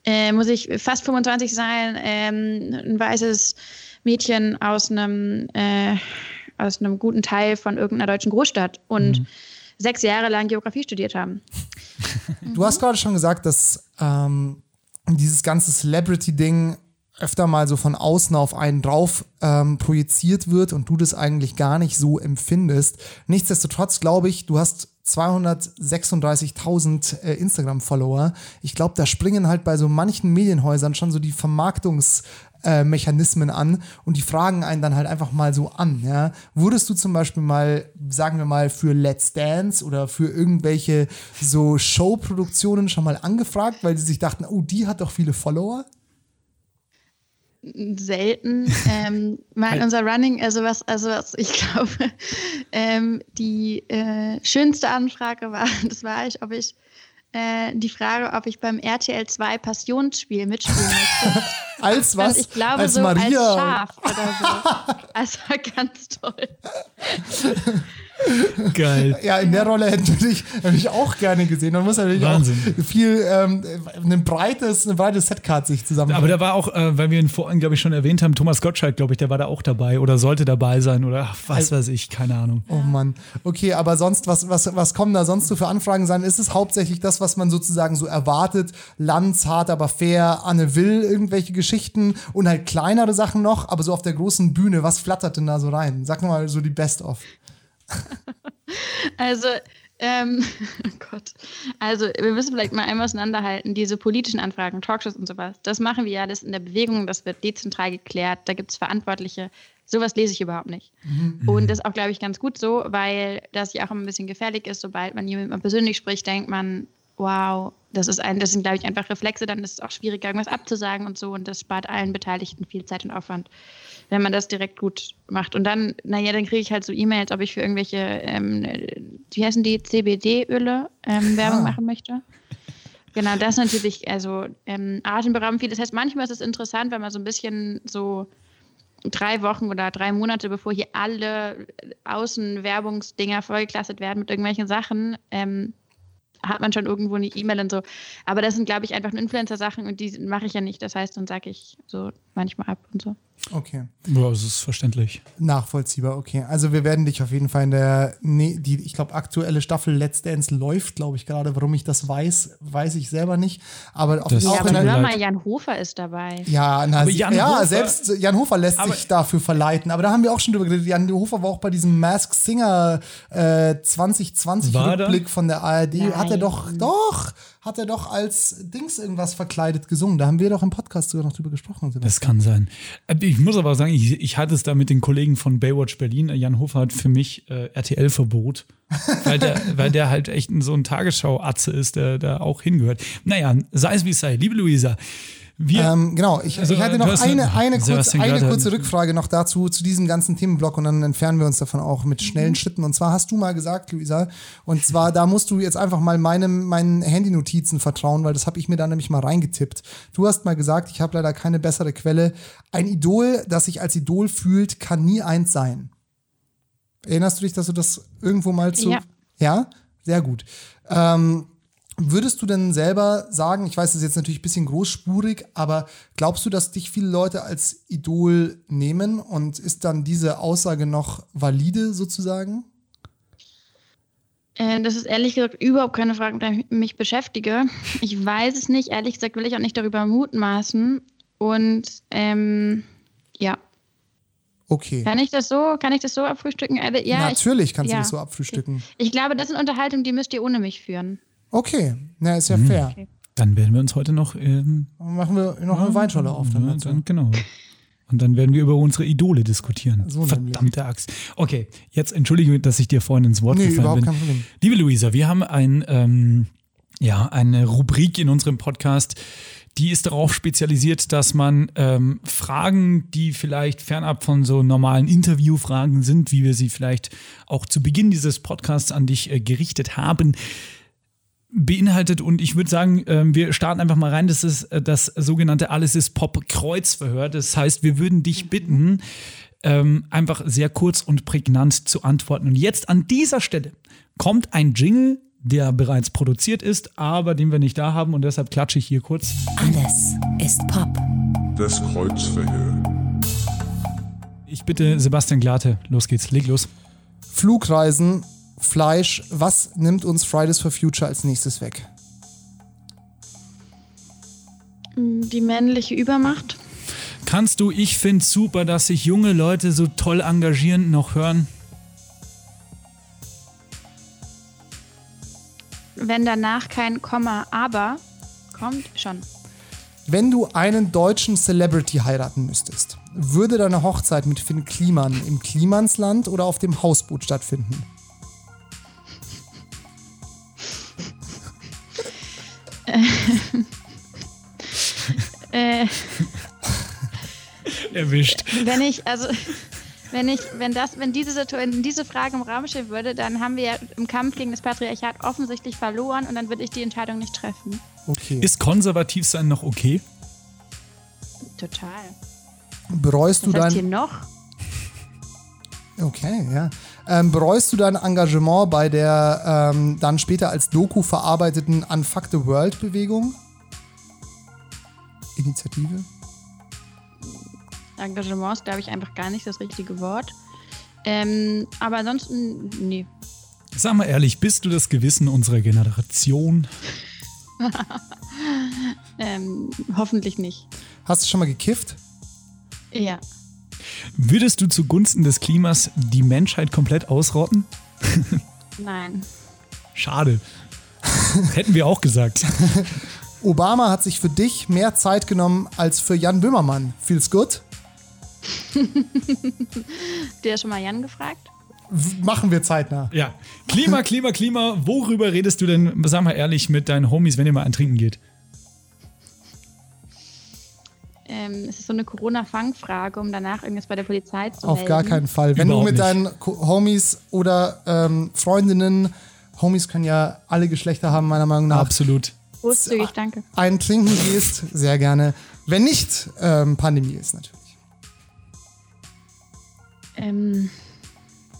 Äh, muss ich fast 25 sein, ähm, ein weißes Mädchen aus einem äh, aus einem guten Teil von irgendeiner deutschen Großstadt und mhm. Sechs Jahre lang Geografie studiert haben. *laughs* Du hast gerade schon gesagt, dass ähm, dieses ganze Celebrity-Ding öfter mal so von außen auf einen drauf ähm, projiziert wird und du das eigentlich gar nicht so empfindest. Nichtsdestotrotz glaube ich, du hast 236.000 äh, Instagram-Follower. Ich glaube, da springen halt bei so manchen Medienhäusern schon so die Vermarktungsmechanismen äh, an und die fragen einen dann halt einfach mal so an. Ja? Wurdest du zum Beispiel mal, sagen wir mal, für Let's Dance oder für irgendwelche so Showproduktionen schon mal angefragt, weil sie sich dachten, oh, die hat doch viele Follower? selten. *laughs* ähm, mein, unser Running, also was, also was ich *laughs* glaube, ähm, die äh, schönste Anfrage war, *laughs* das war ich, ob ich äh, die Frage, ob ich beim RTL 2 Passionsspiel mitspielen möchte. *laughs* als was? ich glaube als so Maria. als Schaf oder so. *laughs* Also ganz toll. Geil. Ja, in der Rolle hätte ich, hätte ich auch gerne gesehen. Man muss natürlich Wahnsinn. auch viel, ähm, ein breites, eine breite Setcard sich zusammen. Aber da war auch, äh, weil wir ihn vorhin, glaube ich, schon erwähnt haben, Thomas Gottschalk, glaube ich, der war da auch dabei oder sollte dabei sein oder ach, was weiß ich, keine Ahnung. Oh Mann. Okay, aber sonst, was, was, was kommen da sonst so für Anfragen sein? Ist es hauptsächlich das, was man sozusagen so erwartet? Lanz, hart, aber fair, Anne Will, irgendwelche Geschichten und halt kleinere Sachen noch, aber so auf der großen Bühne, was flattert denn da so rein? Sag mal so die Best-of. *laughs* Also, ähm, *laughs* oh Gott. Also, wir müssen vielleicht mal einmal auseinanderhalten. Diese politischen Anfragen, Talkshows und sowas, das machen wir ja alles in der Bewegung, das wird dezentral geklärt, da gibt es Verantwortliche. Sowas lese ich überhaupt nicht. Mhm. Und das ist auch, glaube ich, ganz gut so, weil das ja auch immer ein bisschen gefährlich ist. Sobald man jemandem persönlich spricht, denkt man, wow, das ist ein, das sind, glaube ich, einfach Reflexe, dann ist es auch schwieriger, irgendwas abzusagen und so. Und das spart allen Beteiligten viel Zeit und Aufwand wenn man das direkt gut macht. Und dann, naja, dann kriege ich halt so E-Mails, ob ich für irgendwelche, ähm, wie heißen die, CBD-Öle ähm, Werbung ah. machen möchte. Genau, das natürlich, also ähm, atemberaubend viel. Das heißt, manchmal ist es interessant, wenn man so ein bisschen so drei Wochen oder drei Monate, bevor hier alle Außenwerbungsdinger vollgeklasset werden mit irgendwelchen Sachen, ähm, hat man schon irgendwo eine E-Mail und so. Aber das sind, glaube ich, einfach Influencer-Sachen und die mache ich ja nicht. Das heißt, dann sage ich so manchmal ab und so. Okay. Ja, das ist verständlich. Nachvollziehbar, okay. Also wir werden dich auf jeden Fall in der, nee, die, ich glaube, aktuelle Staffel Let's Dance läuft, glaube ich, gerade. Warum ich das weiß, weiß ich selber nicht. Aber auf, das auch ja, aber hör mal, Jan Hofer ist dabei. Ja, na, Jan ja Hofer, selbst Jan Hofer lässt sich dafür verleiten. Aber da haben wir auch schon drüber geredet. Jan Hofer war auch bei diesem Mask Singer äh, 2020 Rückblick von der ARD. Nein. Hat er doch, doch, hat er doch als Dings irgendwas verkleidet gesungen. Da haben wir doch im Podcast sogar noch drüber gesprochen. Sebastian. Das kann sein. Äh, ich muss aber sagen, ich, ich hatte es da mit den Kollegen von Baywatch Berlin. Jan Hofer hat für mich äh, RTL-Verbot, *laughs* weil der, weil der halt echt so ein Tagesschau-Atze ist, der da auch hingehört. Naja, sei es wie es sei. Liebe Luisa, wir, ähm, genau, ich, also, ich hatte noch eine, eine, kurz, eine kurze Rückfrage noch dazu, zu diesem ganzen Themenblock und dann entfernen wir uns davon auch mit schnellen mhm. Schritten. Und zwar hast du mal gesagt, Luisa, und zwar, da musst du jetzt einfach mal meinem, meinen Handynotizen vertrauen, weil das habe ich mir da nämlich mal reingetippt. Du hast mal gesagt, ich habe leider keine bessere Quelle. Ein Idol, das sich als Idol fühlt, kann nie eins sein. Erinnerst du dich, dass du das irgendwo mal zu. Ja, ja? sehr gut. Ähm, Würdest du denn selber sagen, ich weiß, das ist jetzt natürlich ein bisschen großspurig, aber glaubst du, dass dich viele Leute als Idol nehmen und ist dann diese Aussage noch valide sozusagen? Äh, das ist ehrlich gesagt überhaupt keine Frage, mit der ich mich beschäftige. Ich weiß es nicht. Ehrlich gesagt will ich auch nicht darüber mutmaßen. Und ähm, ja. Okay. Kann ich das so, kann ich das so abfrühstücken? Äh, ja, Natürlich ich, kannst ja. du das so abfrühstücken. Ich glaube, das sind Unterhaltungen, die müsst ihr ohne mich führen. Okay, na, ist ja fair. Okay. Dann werden wir uns heute noch. Ähm, Dann machen wir noch eine Weinschorle auf. Dann ja, dann, genau. Und dann werden wir über unsere Idole diskutieren. So. Verdammte Axt. Okay, jetzt entschuldige, dass ich dir vorhin ins Wort Nee, gefallen überhaupt bin. kein Problem. Liebe Luisa, wir haben ein, ähm, ja, eine Rubrik in unserem Podcast, die ist darauf spezialisiert, dass man ähm, Fragen, die vielleicht fernab von so normalen Interviewfragen sind, wie wir sie vielleicht auch zu Beginn dieses Podcasts an dich äh, gerichtet haben, beinhaltet. Und ich würde sagen, ähm, wir starten einfach mal rein. Das ist äh, das sogenannte Alles ist Pop Kreuzverhör. Das heißt, wir würden dich bitten, ähm, einfach sehr kurz und prägnant zu antworten. Und jetzt an dieser Stelle kommt ein Jingle, der bereits produziert ist, aber den wir nicht da haben. Und deshalb klatsche ich hier kurz. Alles ist Pop. Das Kreuzverhör. Ich bitte Sebastian Glate, los geht's, leg los. Flugreisen, Fleisch, was nimmt uns Fridays for Future als nächstes weg? Die männliche Übermacht. Kannst du, ich finde super, dass sich junge Leute so toll engagieren, noch hören? Wenn danach kein Komma, aber kommt schon. Wenn du einen deutschen Celebrity heiraten müsstest, würde deine Hochzeit mit Finn Kliman im Klimansland oder auf dem Hausboot stattfinden? *laughs* Äh, Erwischt. wenn ich, also, wenn ich, wenn das, wenn diese Situation, diese Frage im Raum stehen würde, dann haben wir ja im Kampf gegen das Patriarchat offensichtlich verloren und dann würde ich die Entscheidung nicht treffen. Okay. Ist konservativ sein noch okay? Total. Bereust du Was hier dein noch? Okay, ja. Ähm, bereust du dein Engagement bei der ähm, dann später als Doku verarbeiteten Unfuck the World Bewegung? Initiative? Engagement ist, glaube ich, einfach gar nicht das richtige Wort. Ähm, aber ansonsten, nee. Sag mal ehrlich, bist du das Gewissen unserer Generation? *laughs* Ähm, hoffentlich nicht. Hast du schon mal gekifft? Ja. Würdest du zugunsten des Klimas die Menschheit komplett ausrotten? Nein. Schade. Hätten wir auch gesagt. Obama hat sich für dich mehr Zeit genommen als für Jan Böhmermann. Feels good? *laughs* Der schon mal Jan gefragt? Machen wir zeitnah. Ja. Klima, Klima, Klima. Worüber redest du denn, sag mal ehrlich, mit deinen Homies, wenn ihr mal ein Trinken geht? Ähm, es ist so eine Corona-Fangfrage, um danach irgendwas bei der Polizei zu Auf melden. gar keinen Fall. Wenn Überhaupt du mit nicht. deinen Homies oder ähm, Freundinnen, Homies können ja alle Geschlechter haben, meiner Meinung nach, Absolut. Großzügig, danke. einen trinken gehst, sehr gerne. Wenn nicht ähm, Pandemie ist natürlich. Ähm,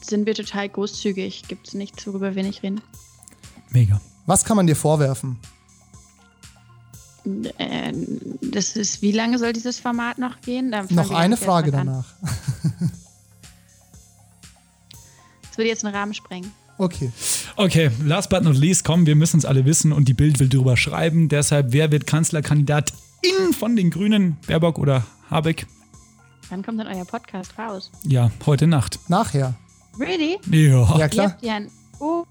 sind wir total großzügig. Gibt es nichts, worüber wir nicht reden. Mega. Was kann man dir vorwerfen? Ähm, das ist, wie lange soll dieses Format noch gehen? Noch eine Frage danach. *laughs* Das würde jetzt einen Rahmen sprengen. Okay. Okay, last but not least, komm, wir müssen es alle wissen und die Bild will drüber schreiben. Deshalb, wer wird Kanzlerkandidatin von den Grünen? Baerbock oder Habeck? Wann kommt denn euer Podcast raus? Ja, heute Nacht. Nachher. Really? Ja. Ja, Ihr klar. habt ja ein, oh,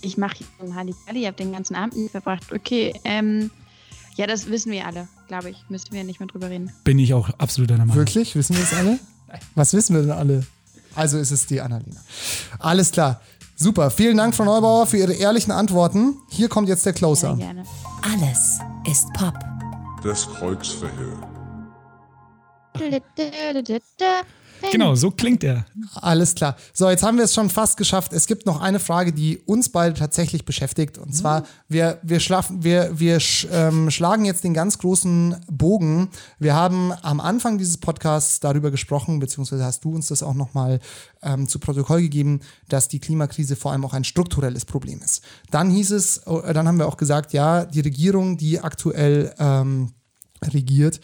ich mache hier so ein Halligalli, ihr habt den ganzen Abend nicht verbracht. Okay, ähm, ja, das wissen wir alle, glaube ich. Müssen wir nicht mehr drüber reden. Bin ich auch absolut deiner Meinung. Wirklich? Wissen wir es alle? Was wissen wir denn alle? Also ist es die Annalena. Alles klar. Super. Vielen Dank, Frau Neubauer, für Ihre ehrlichen Antworten. Hier kommt jetzt der Closer. gerne. Alles ist Pop. Das Kreuzverhör. Genau, so klingt er. Alles klar. So, jetzt haben wir es schon fast geschafft. Es gibt noch eine Frage, die uns beide tatsächlich beschäftigt. Und zwar, wir, wir, schlafen, wir, wir sch, ähm, schlagen jetzt den ganz großen Bogen. Wir haben am Anfang dieses Podcasts darüber gesprochen, beziehungsweise hast du uns das auch nochmal ähm, zu Protokoll gegeben, dass die Klimakrise vor allem auch ein strukturelles Problem ist. Dann hieß es, äh, dann haben wir auch gesagt, ja, die Regierung, die aktuell ähm, regiert,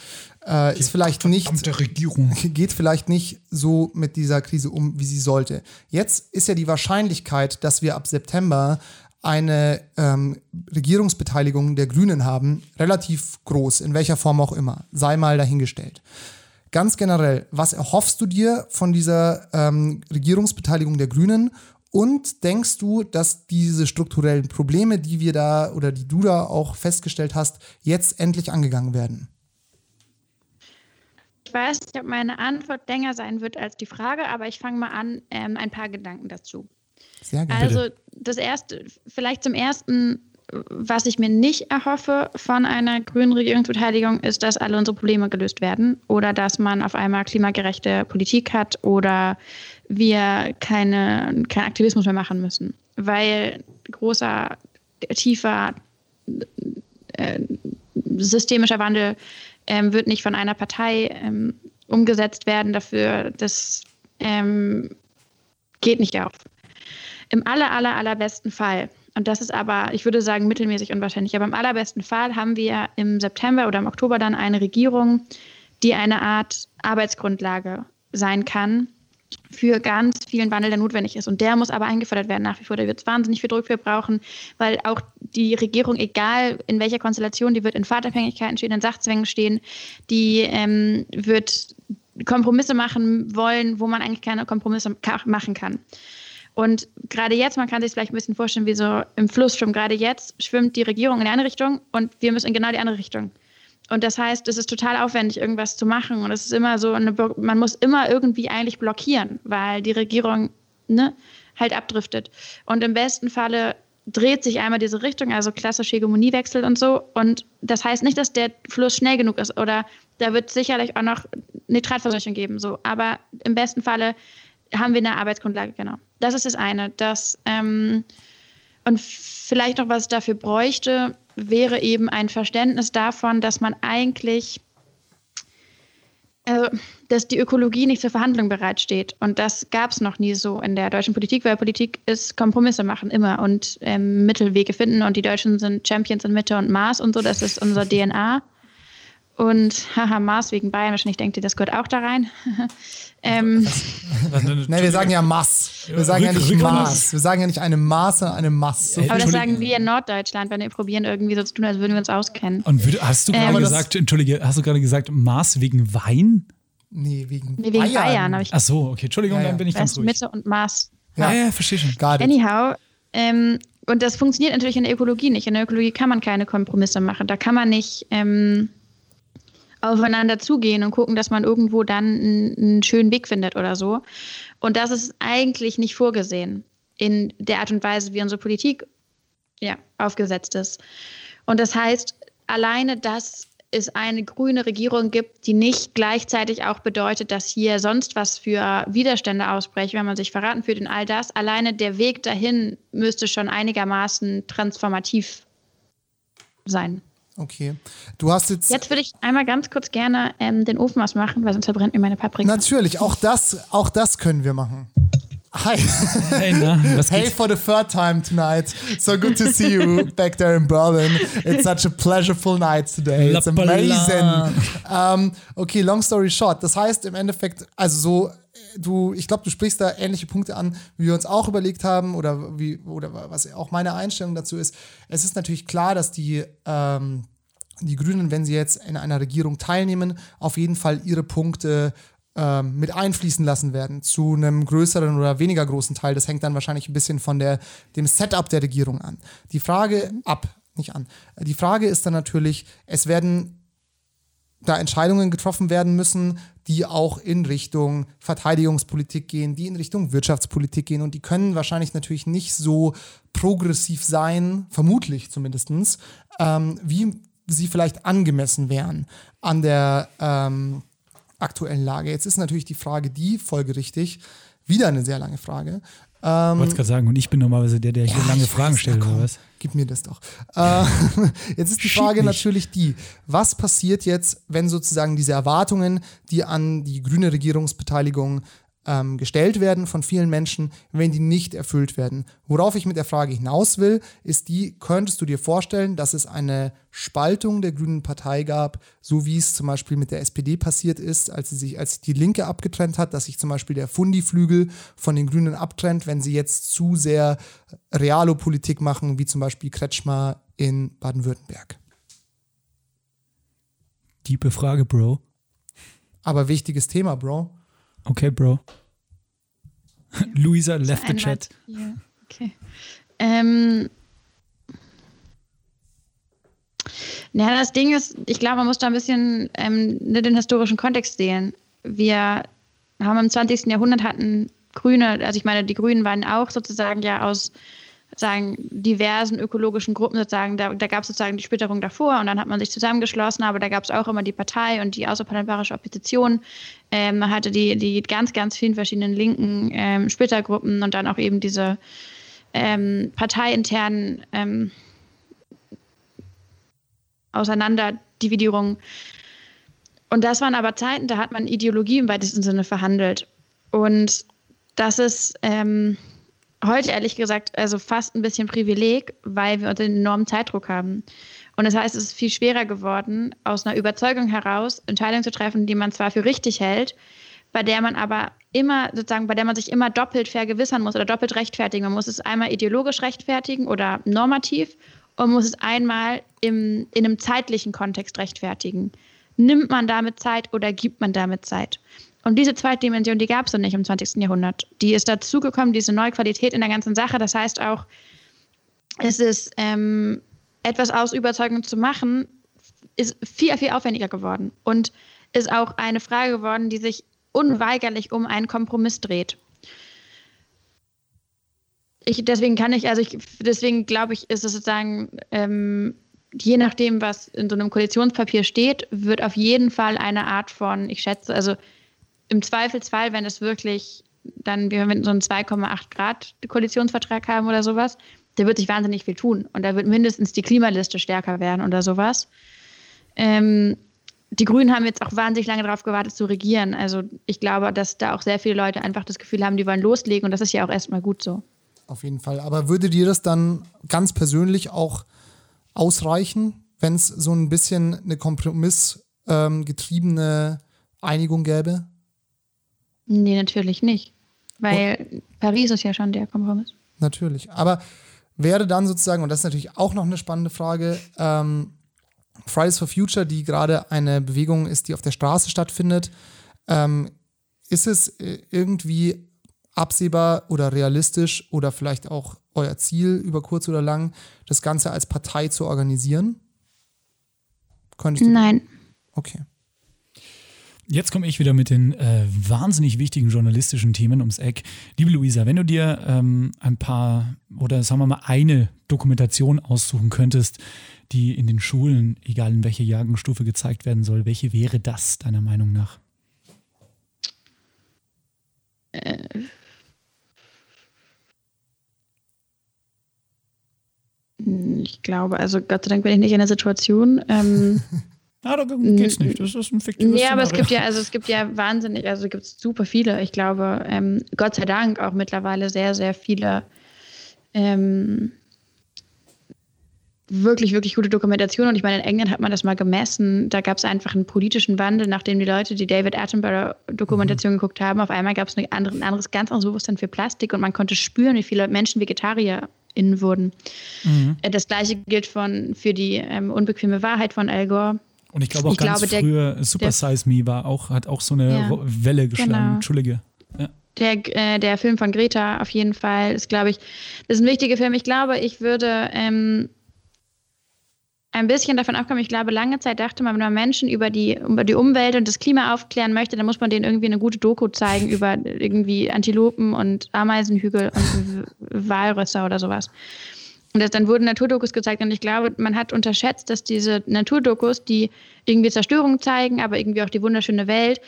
äh, ist vielleicht nicht Regierung. *laughs* geht vielleicht nicht so mit dieser Krise um, wie sie sollte. Jetzt ist ja die Wahrscheinlichkeit, dass wir ab September eine ähm, Regierungsbeteiligung der Grünen haben, relativ groß, in welcher Form auch immer, sei mal dahingestellt. Ganz generell, was erhoffst du dir von dieser ähm, Regierungsbeteiligung der Grünen? Und denkst du, dass diese strukturellen Probleme, die wir da oder die du da auch festgestellt hast, jetzt endlich angegangen werden? Ich weiß nicht, ob meine Antwort länger sein wird als die Frage, aber ich fange mal an, ähm, ein paar Gedanken dazu. Sehr gerne. Also das erste, vielleicht zum ersten, was ich mir nicht erhoffe von einer grünen Regierungsbeteiligung, ist, dass alle unsere Probleme gelöst werden oder dass man auf einmal klimagerechte Politik hat oder wir keine, keinen Aktivismus mehr machen müssen. Weil großer, tiefer äh, systemischer Wandel ähm, wird nicht von einer Partei ähm, umgesetzt werden. Dafür, das ähm, geht nicht auf. Im aller, aller, allerbesten Fall, und das ist aber, ich würde sagen, mittelmäßig unwahrscheinlich, aber im allerbesten Fall haben wir im September oder im Oktober dann eine Regierung, die eine Art Arbeitsgrundlage sein kann für ganz vielen Wandel, der notwendig ist. Und der muss aber eingefordert werden nach wie vor. Da wird es wahnsinnig viel Druck für brauchen, weil auch die Regierung, egal in welcher Konstellation, die wird in Fahrtabhängigkeiten stehen, in Sachzwängen stehen, die ähm, wird Kompromisse machen wollen, wo man eigentlich keine Kompromisse machen kann. Und gerade jetzt, man kann sich vielleicht ein bisschen vorstellen, wie so im Fluss schwimmt. Gerade jetzt schwimmt die Regierung in eine Richtung und wir müssen in genau die andere Richtung. Und das heißt, es ist total aufwendig, irgendwas zu machen. Und es ist immer so, eine, man muss immer irgendwie eigentlich blockieren, weil die Regierung ne, halt abdriftet. Und im besten Falle dreht sich einmal diese Richtung, also klassische Hegemoniewechsel und so. Und das heißt nicht, dass der Fluss schnell genug ist oder da wird sicherlich auch noch Nitratverseuchung geben. So. Aber im besten Falle haben wir eine Arbeitsgrundlage, genau. Das ist das eine. Das, ähm, und vielleicht noch, was es dafür bräuchte, wäre eben ein Verständnis davon, dass man eigentlich, also, dass die Ökologie nicht zur Verhandlung bereitsteht. Und das gab es noch nie so in der deutschen Politik, weil Politik ist Kompromisse machen immer und ähm, Mittelwege finden. Und die Deutschen sind Champions in Mitte und Maß und so. Das ist unser DNA. Und haha, Maß wegen Bayern, wahrscheinlich denkt ihr, das gehört auch da rein. *laughs* ähm, *laughs* Ne, wir sagen ja Mass. Wir sagen ja nicht Maß. Wir sagen ja nicht eine Maß, sondern eine Mass. So Äh, aber das sagen wir in Norddeutschland, wenn wir probieren, irgendwie so zu tun, als würden wir uns auskennen. Und hast du gerade Ähm, gesagt, entschuldige, hast du gerade gesagt, Maß wegen Wein? Nee, wegen, Nee, wegen Bayern, habe ich Ach so, okay, Entschuldigung, Ja, ja. dann bin ich ganz ruhig. Mitte und Maß. Ja, ja, verstehe schon. Anyhow, ähm, und das funktioniert natürlich in der Ökologie nicht. In der Ökologie kann man keine Kompromisse machen. Da kann man nicht ähm, aufeinander zugehen und gucken, dass man irgendwo dann einen, schönen Weg findet oder so. Und das ist eigentlich nicht vorgesehen in der Art und Weise, wie unsere Politik ja, aufgesetzt ist. Und das heißt, alleine, dass es eine grüne Regierung gibt, die nicht gleichzeitig auch bedeutet, dass hier sonst was für Widerstände ausbrechen, wenn man sich verraten fühlt in all das. Alleine der Weg dahin müsste schon einigermaßen transformativ sein. Okay. Du hast jetzt. Jetzt würde ich einmal ganz kurz gerne ähm, den Ofen ausmachen, weil sonst verbrennt mir meine Paprika. Natürlich, auch das, auch das können wir machen. Hi. Hey, na, was Hey for the third time tonight. So good to see you *laughs* back there in Berlin. It's such a pleasureful night today. It's amazing. Ähm, okay, long story short. Das heißt im Endeffekt, also so, du, ich glaube, du sprichst da ähnliche Punkte an, wie wir uns auch überlegt haben oder wie, oder was auch meine Einstellung dazu ist. Es ist natürlich klar, dass die, ähm, die Grünen, wenn sie jetzt in einer Regierung teilnehmen, auf jeden Fall ihre Punkte ähm, mit einfließen lassen werden zu einem größeren oder weniger großen Teil. Das hängt dann wahrscheinlich ein bisschen von der, dem Setup der Regierung an. Die Frage ab, nicht an. Die Frage ist dann natürlich, es werden da Entscheidungen getroffen werden müssen, die auch in Richtung Verteidigungspolitik gehen, die in Richtung Wirtschaftspolitik gehen und die können wahrscheinlich natürlich nicht so progressiv sein, vermutlich zumindestens, ähm, wie sie vielleicht angemessen wären an der ähm, aktuellen Lage. Jetzt ist natürlich die Frage die, folgerichtig, wieder eine sehr lange Frage. Ich wollte gerade sagen, und ich bin normalerweise der, der hier Ja, lange ich Fragen weiß, stellt, na oder komm, was? Gib mir das doch. Äh, *laughs* jetzt ist die Frage natürlich die, was passiert jetzt, wenn sozusagen diese Erwartungen, die an die grüne Regierungsbeteiligung ähm, gestellt werden von vielen Menschen, wenn die nicht erfüllt werden. Worauf ich mit der Frage hinaus will, ist die, könntest du dir vorstellen, dass es eine Spaltung der Grünen Partei gab, so wie es zum Beispiel mit der SPD passiert ist, als sie sich, als die Linke abgetrennt hat, dass sich zum Beispiel der Fundi-Flügel von den Grünen abtrennt, wenn sie jetzt zu sehr Realo-Politik machen, wie zum Beispiel Kretschmer in Baden-Württemberg. Tiefe Frage, Bro. Aber wichtiges Thema, Bro. Okay, Bro. *laughs* Luisa left the chat. Ja, okay. Ähm, naja, das Ding ist, ich glaube, man muss da ein bisschen ähm, den historischen Kontext sehen. Wir haben im 20. Jahrhundert hatten Grüne, also ich meine, die Grünen waren auch sozusagen ja aus sagen, diversen ökologischen Gruppen sozusagen, da, da gab es sozusagen die Splitterung davor und dann hat man sich zusammengeschlossen, aber da gab es auch immer die Partei und die außerparlamentarische Opposition. Ähm, man hatte die, die ganz, ganz vielen verschiedenen linken ähm, Splittergruppen und dann auch eben diese ähm, parteiinternen ähm, Auseinanderdividierungen. Und das waren aber Zeiten, da hat man Ideologie im weitesten Sinne verhandelt. Und das ist ähm, heute ehrlich gesagt also fast ein bisschen Privileg, weil wir einen enormen Zeitdruck haben. Und das heißt, es ist viel schwerer geworden, aus einer Überzeugung heraus Entscheidungen zu treffen, die man zwar für richtig hält, bei der man aber immer sozusagen, bei der man sich immer doppelt vergewissern muss oder doppelt rechtfertigen. Man muss es einmal ideologisch rechtfertigen oder normativ und muss es einmal im, in einem zeitlichen Kontext rechtfertigen. Nimmt man damit Zeit oder gibt man damit Zeit? Und diese zweite Dimension, die gab es noch nicht im 20. Jahrhundert. Die ist dazugekommen, diese neue Qualität in der ganzen Sache. Das heißt auch, es ist ähm, etwas aus Überzeugung zu machen, ist viel, viel aufwendiger geworden. Und ist auch eine Frage geworden, die sich unweigerlich um einen Kompromiss dreht. Ich, deswegen kann ich, also ich, deswegen glaube ich, ist es sozusagen, ähm, je nachdem, was in so einem Koalitionspapier steht, wird auf jeden Fall eine Art von, ich schätze, also im Zweifelsfall, wenn es wirklich dann, wir so einen 2,8 Grad Koalitionsvertrag haben oder sowas, der wird sich wahnsinnig viel tun. Und da wird mindestens die Klimaliste stärker werden oder sowas. Ähm, die Grünen haben jetzt auch wahnsinnig lange darauf gewartet zu regieren. Also ich glaube, dass da auch sehr viele Leute einfach das Gefühl haben, die wollen loslegen und das ist ja auch erstmal gut so. Auf jeden Fall. Aber würde dir das dann ganz persönlich auch ausreichen, wenn es so ein bisschen eine kompromissgetriebene ähm, Einigung gäbe? Nee, natürlich nicht. Weil und, Paris ist ja schon der Kompromiss. Natürlich. Aber wäre dann sozusagen, und das ist natürlich auch noch eine spannende Frage, ähm, Fridays for Future, die gerade eine Bewegung ist, die auf der Straße stattfindet, ähm, ist es äh, irgendwie absehbar oder realistisch oder vielleicht auch euer Ziel über kurz oder lang, das Ganze als Partei zu organisieren? Nein. Okay. Jetzt komme ich wieder mit den äh, wahnsinnig wichtigen journalistischen Themen ums Eck. Liebe Luisa, wenn du dir ähm, ein paar oder sagen wir mal eine Dokumentation aussuchen könntest, die in den Schulen, egal in welcher Jahrgangsstufe gezeigt werden soll, welche wäre das deiner Meinung nach? Äh. Ich glaube, also Gott sei Dank bin ich nicht in der Situation. Ähm, *laughs* Ja, da geht's nicht. Das ist ein fiktives Nee, aber es gibt ja, also es gibt ja wahnsinnig, also es gibt super viele. Ich glaube, ähm, Gott sei Dank auch mittlerweile sehr, sehr viele ähm, wirklich, wirklich gute Dokumentationen. Und ich meine, in England hat man das mal gemessen. Da gab es einfach einen politischen Wandel, nachdem die Leute die David Attenborough-Dokumentation mhm. geguckt haben. Auf einmal gab es ein anderes, ganz anderes Bewusstsein für Plastik und man konnte spüren, wie viele Menschen VegetarierInnen wurden. Mhm. Äh, das gleiche gilt von, für die ähm, unbequeme Wahrheit von Al Gore. Und ich glaube auch ich ganz glaube, früher der, Super der, Size Me war auch, hat auch so eine ja, Welle geschlagen. Genau. Entschuldige. Ja. Der, äh, der Film von Greta auf jeden Fall ist, glaube ich, das ist ein wichtiger Film. Ich glaube, ich würde ähm, ein bisschen davon abkommen. Ich glaube, lange Zeit dachte man, wenn man Menschen über die, über die Umwelt und das Klima aufklären möchte, dann muss man denen irgendwie eine gute Doku zeigen *laughs* über irgendwie Antilopen und Ameisenhügel und Walrösser oder sowas. Und das, dann wurden Naturdokus gezeigt und ich glaube, man hat unterschätzt, dass diese Naturdokus, die irgendwie Zerstörung zeigen, aber irgendwie auch die wunderschöne Welt,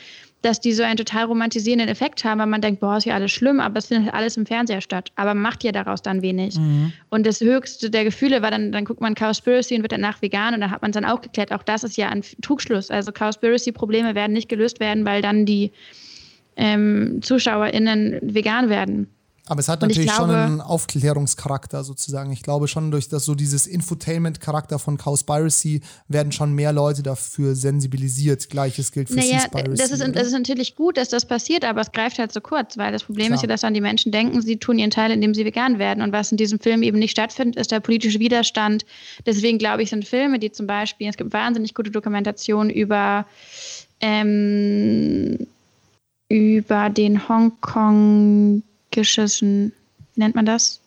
dass die so einen total romantisierenden Effekt haben, weil man denkt, boah, ist ja alles schlimm, aber es findet alles im Fernseher statt. Aber man macht ja daraus dann wenig. Mhm. Und das höchste der Gefühle war dann, dann guckt man Cowspiracy und wird danach vegan und dann hat man es dann auch geklärt, auch das ist ja ein Trugschluss. Also Cowspiracy-Probleme werden nicht gelöst werden, weil dann die ähm, ZuschauerInnen vegan werden. Aber es hat Und ich natürlich schon glaube- einen Aufklärungscharakter sozusagen. Ich glaube schon, durch das so dieses Infotainment-Charakter von Cowspiracy werden schon mehr Leute dafür sensibilisiert. Gleiches gilt für Naja, Seaspiracy. das ist, oder? das ist natürlich gut, dass das passiert, aber es greift halt so kurz, weil das Problem Klar. ist ja, dass dann die Menschen denken, sie tun ihren Teil, indem sie vegan werden. Und was in diesem Film eben nicht stattfindet, ist der politische Widerstand. Deswegen glaube ich, sind Filme, die zum Beispiel, es gibt wahnsinnig gute Dokumentationen über, ähm, über den hongkongischen, wie nennt man das?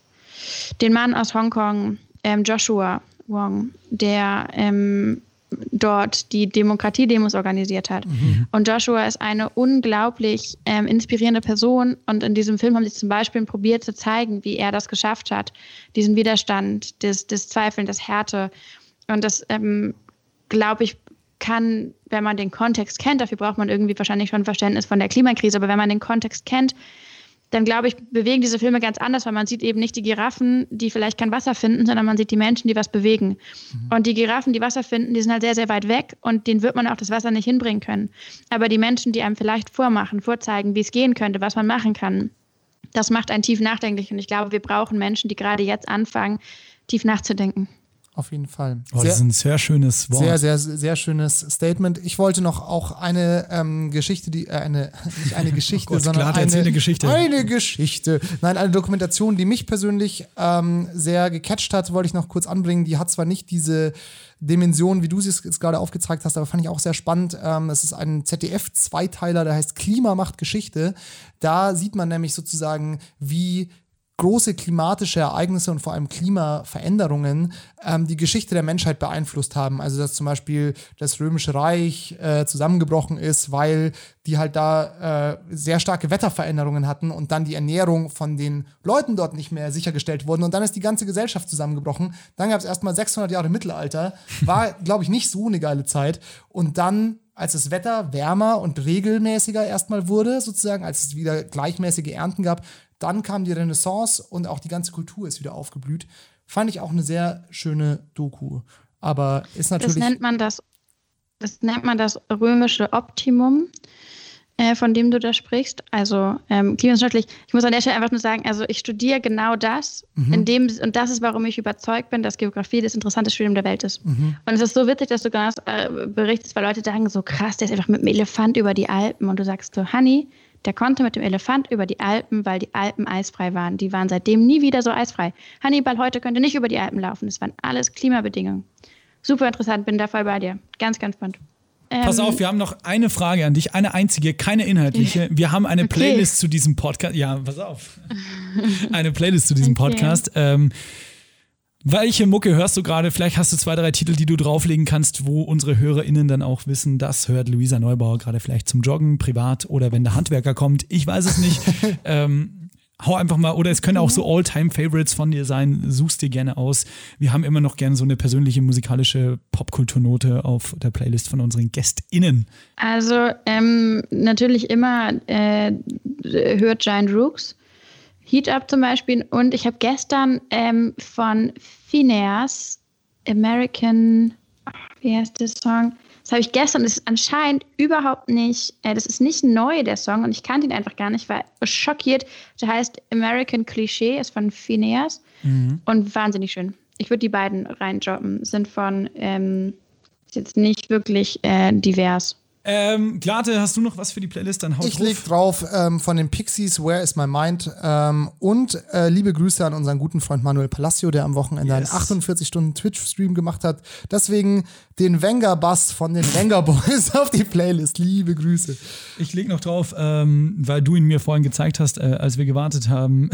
Den Mann aus Hongkong, ähm, Joshua Wong, der ähm, dort die Demokratiedemos organisiert hat. Und Joshua ist eine unglaublich ähm, inspirierende Person. Und in diesem Film haben sie zum Beispiel probiert zu zeigen, wie er das geschafft hat, diesen Widerstand, das, das Zweifeln, das Härte. Und das, ähm, glaube ich, kann, wenn man den Kontext kennt, dafür braucht man irgendwie wahrscheinlich schon Verständnis von der Klimakrise, aber wenn man den Kontext kennt, dann glaube ich, bewegen diese Filme ganz anders, weil man sieht eben nicht die Giraffen, die vielleicht kein Wasser finden, sondern man sieht die Menschen, die was bewegen. Und die Giraffen, die Wasser finden, die sind halt sehr, sehr weit weg und denen wird man auch das Wasser nicht hinbringen können. Aber die Menschen, die einem vielleicht vormachen, vorzeigen, wie es gehen könnte, was man machen kann, das macht einen tief nachdenklich. Und ich glaube, wir brauchen Menschen, die gerade jetzt anfangen, tief nachzudenken. Auf jeden Fall. Oh, das ist ein sehr schönes Wort. Sehr, sehr, sehr schönes Statement. Ich wollte noch auch eine ähm, Geschichte, die, äh, eine, *laughs* nicht eine Geschichte, *laughs* Oh Gott, sondern klar, eine, eine Geschichte. Eine Geschichte. Nein, eine Dokumentation, die mich persönlich ähm, sehr gecatcht hat, wollte ich noch kurz anbringen. Die hat zwar nicht diese Dimension, wie du sie jetzt gerade aufgezeigt hast, aber fand ich auch sehr spannend. Ähm, es ist ein ZDF-Zweiteiler, der heißt Klima macht Geschichte. Da sieht man nämlich sozusagen, wie große klimatische Ereignisse und vor allem Klimaveränderungen ähm, die Geschichte der Menschheit beeinflusst haben. Also dass zum Beispiel das Römische Reich äh, zusammengebrochen ist, weil die halt da äh, sehr starke Wetterveränderungen hatten und dann die Ernährung von den Leuten dort nicht mehr sichergestellt wurden und dann ist die ganze Gesellschaft zusammengebrochen. Dann gab es erstmal 600 Jahre Mittelalter, war *laughs* glaube ich nicht so eine geile Zeit und dann als das Wetter wärmer und regelmäßiger erstmal wurde, sozusagen, als es wieder gleichmäßige Ernten gab, dann kam die Renaissance und auch die ganze Kultur ist wieder aufgeblüht. Fand ich auch eine sehr schöne Doku. Aber ist Das natürlich. nennt man das, das nennt man das römische Optimum, äh, von dem du da sprichst. Also ähm, klimawissenschaftlich, ich muss an der Stelle einfach nur sagen, also ich studiere genau das, in dem, und das ist, warum ich überzeugt bin, dass Geografie das interessante Studium der Welt ist. Und es ist so witzig, dass du genau das äh, berichtest, weil Leute sagen, so krass, der ist einfach mit dem Elefant über die Alpen. Und du sagst so, Honey, der konnte mit dem Elefant über die Alpen, weil die Alpen eisfrei waren. Die waren seitdem nie wieder so eisfrei. Hannibal heute könnte nicht über die Alpen laufen. Das waren alles Klimabedingungen. Super interessant, bin da voll bei dir. Ganz, ganz spannend. Pass Ähm, auf, wir haben noch eine Frage an dich, eine einzige, keine inhaltliche. Wir haben eine Okay. Playlist zu diesem Podcast. Ja, pass auf. *laughs* Eine Playlist zu diesem Okay. Podcast. Ähm, welche Mucke hörst du gerade? Vielleicht hast du zwei, drei Titel, die du drauflegen kannst, wo unsere HörerInnen dann auch wissen, das hört Luisa Neubauer gerade vielleicht zum Joggen, privat oder wenn der Handwerker kommt. Ich weiß es nicht. *laughs* ähm, hau einfach mal, oder es können auch so All-Time-Favorites von dir sein. Suchst dir gerne aus. Wir haben immer noch gerne so eine persönliche musikalische Popkulturnote auf der Playlist von unseren GästInnen. Also ähm, natürlich immer äh, hört Giant Rooks. Heat Up zum Beispiel. Und ich habe gestern ähm, von Phineas American, wie heißt der Song? Das habe ich gestern, das ist anscheinend überhaupt nicht, äh, das ist nicht neu, der Song, und ich kannte ihn einfach gar nicht, ich war schockiert. Der heißt American Cliché, ist von Phineas und wahnsinnig schön. Ich würde die beiden reindroppen, sind von, ähm, ist jetzt nicht wirklich äh, divers. Ähm, Glate, hast du noch was für die Playlist? Dann hau Ich leg drauf ähm, von den Pixies Where is My Mind ähm, und äh, liebe Grüße an unseren guten Freund Manuel Palacio, der am Wochenende Yes. einen 48 Stunden Twitch-Stream gemacht hat. Deswegen den Wenger-Bass von den Wenger Boys *laughs* auf die Playlist. Liebe Grüße. Ich leg noch drauf, ähm, weil du ihn mir vorhin gezeigt hast, äh, als wir gewartet haben.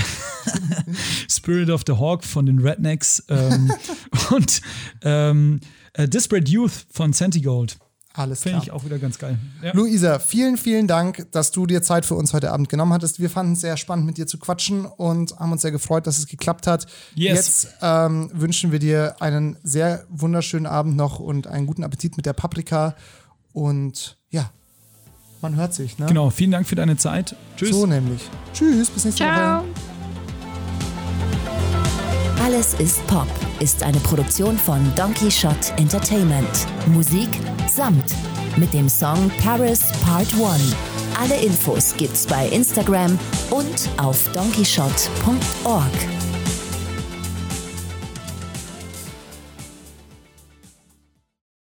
*laughs* Spirit of the Hawk von den Rednecks ähm, *laughs* und ähm, äh, Disparate Youth von Sentigold. Alles Finde klar. ich auch wieder ganz geil. Ja. Luisa, vielen, vielen Dank, dass du dir Zeit für uns heute Abend genommen hattest. Wir fanden es sehr spannend, mit dir zu quatschen und haben uns sehr gefreut, dass es geklappt hat. Yes. Jetzt ähm, wünschen wir dir einen sehr wunderschönen Abend noch und einen guten Appetit mit der Paprika. Und ja, man hört sich. Ne? Genau, vielen Dank für deine Zeit. Tschüss. So nämlich. Tschüss, bis nächste Ciao. Woche. Alles ist Pop ist eine Produktion von Donkey Shot Entertainment. Musik Samt mit dem Song Paris Part 1 Alle Infos gibt's bei Instagram und auf donkeyshot.org.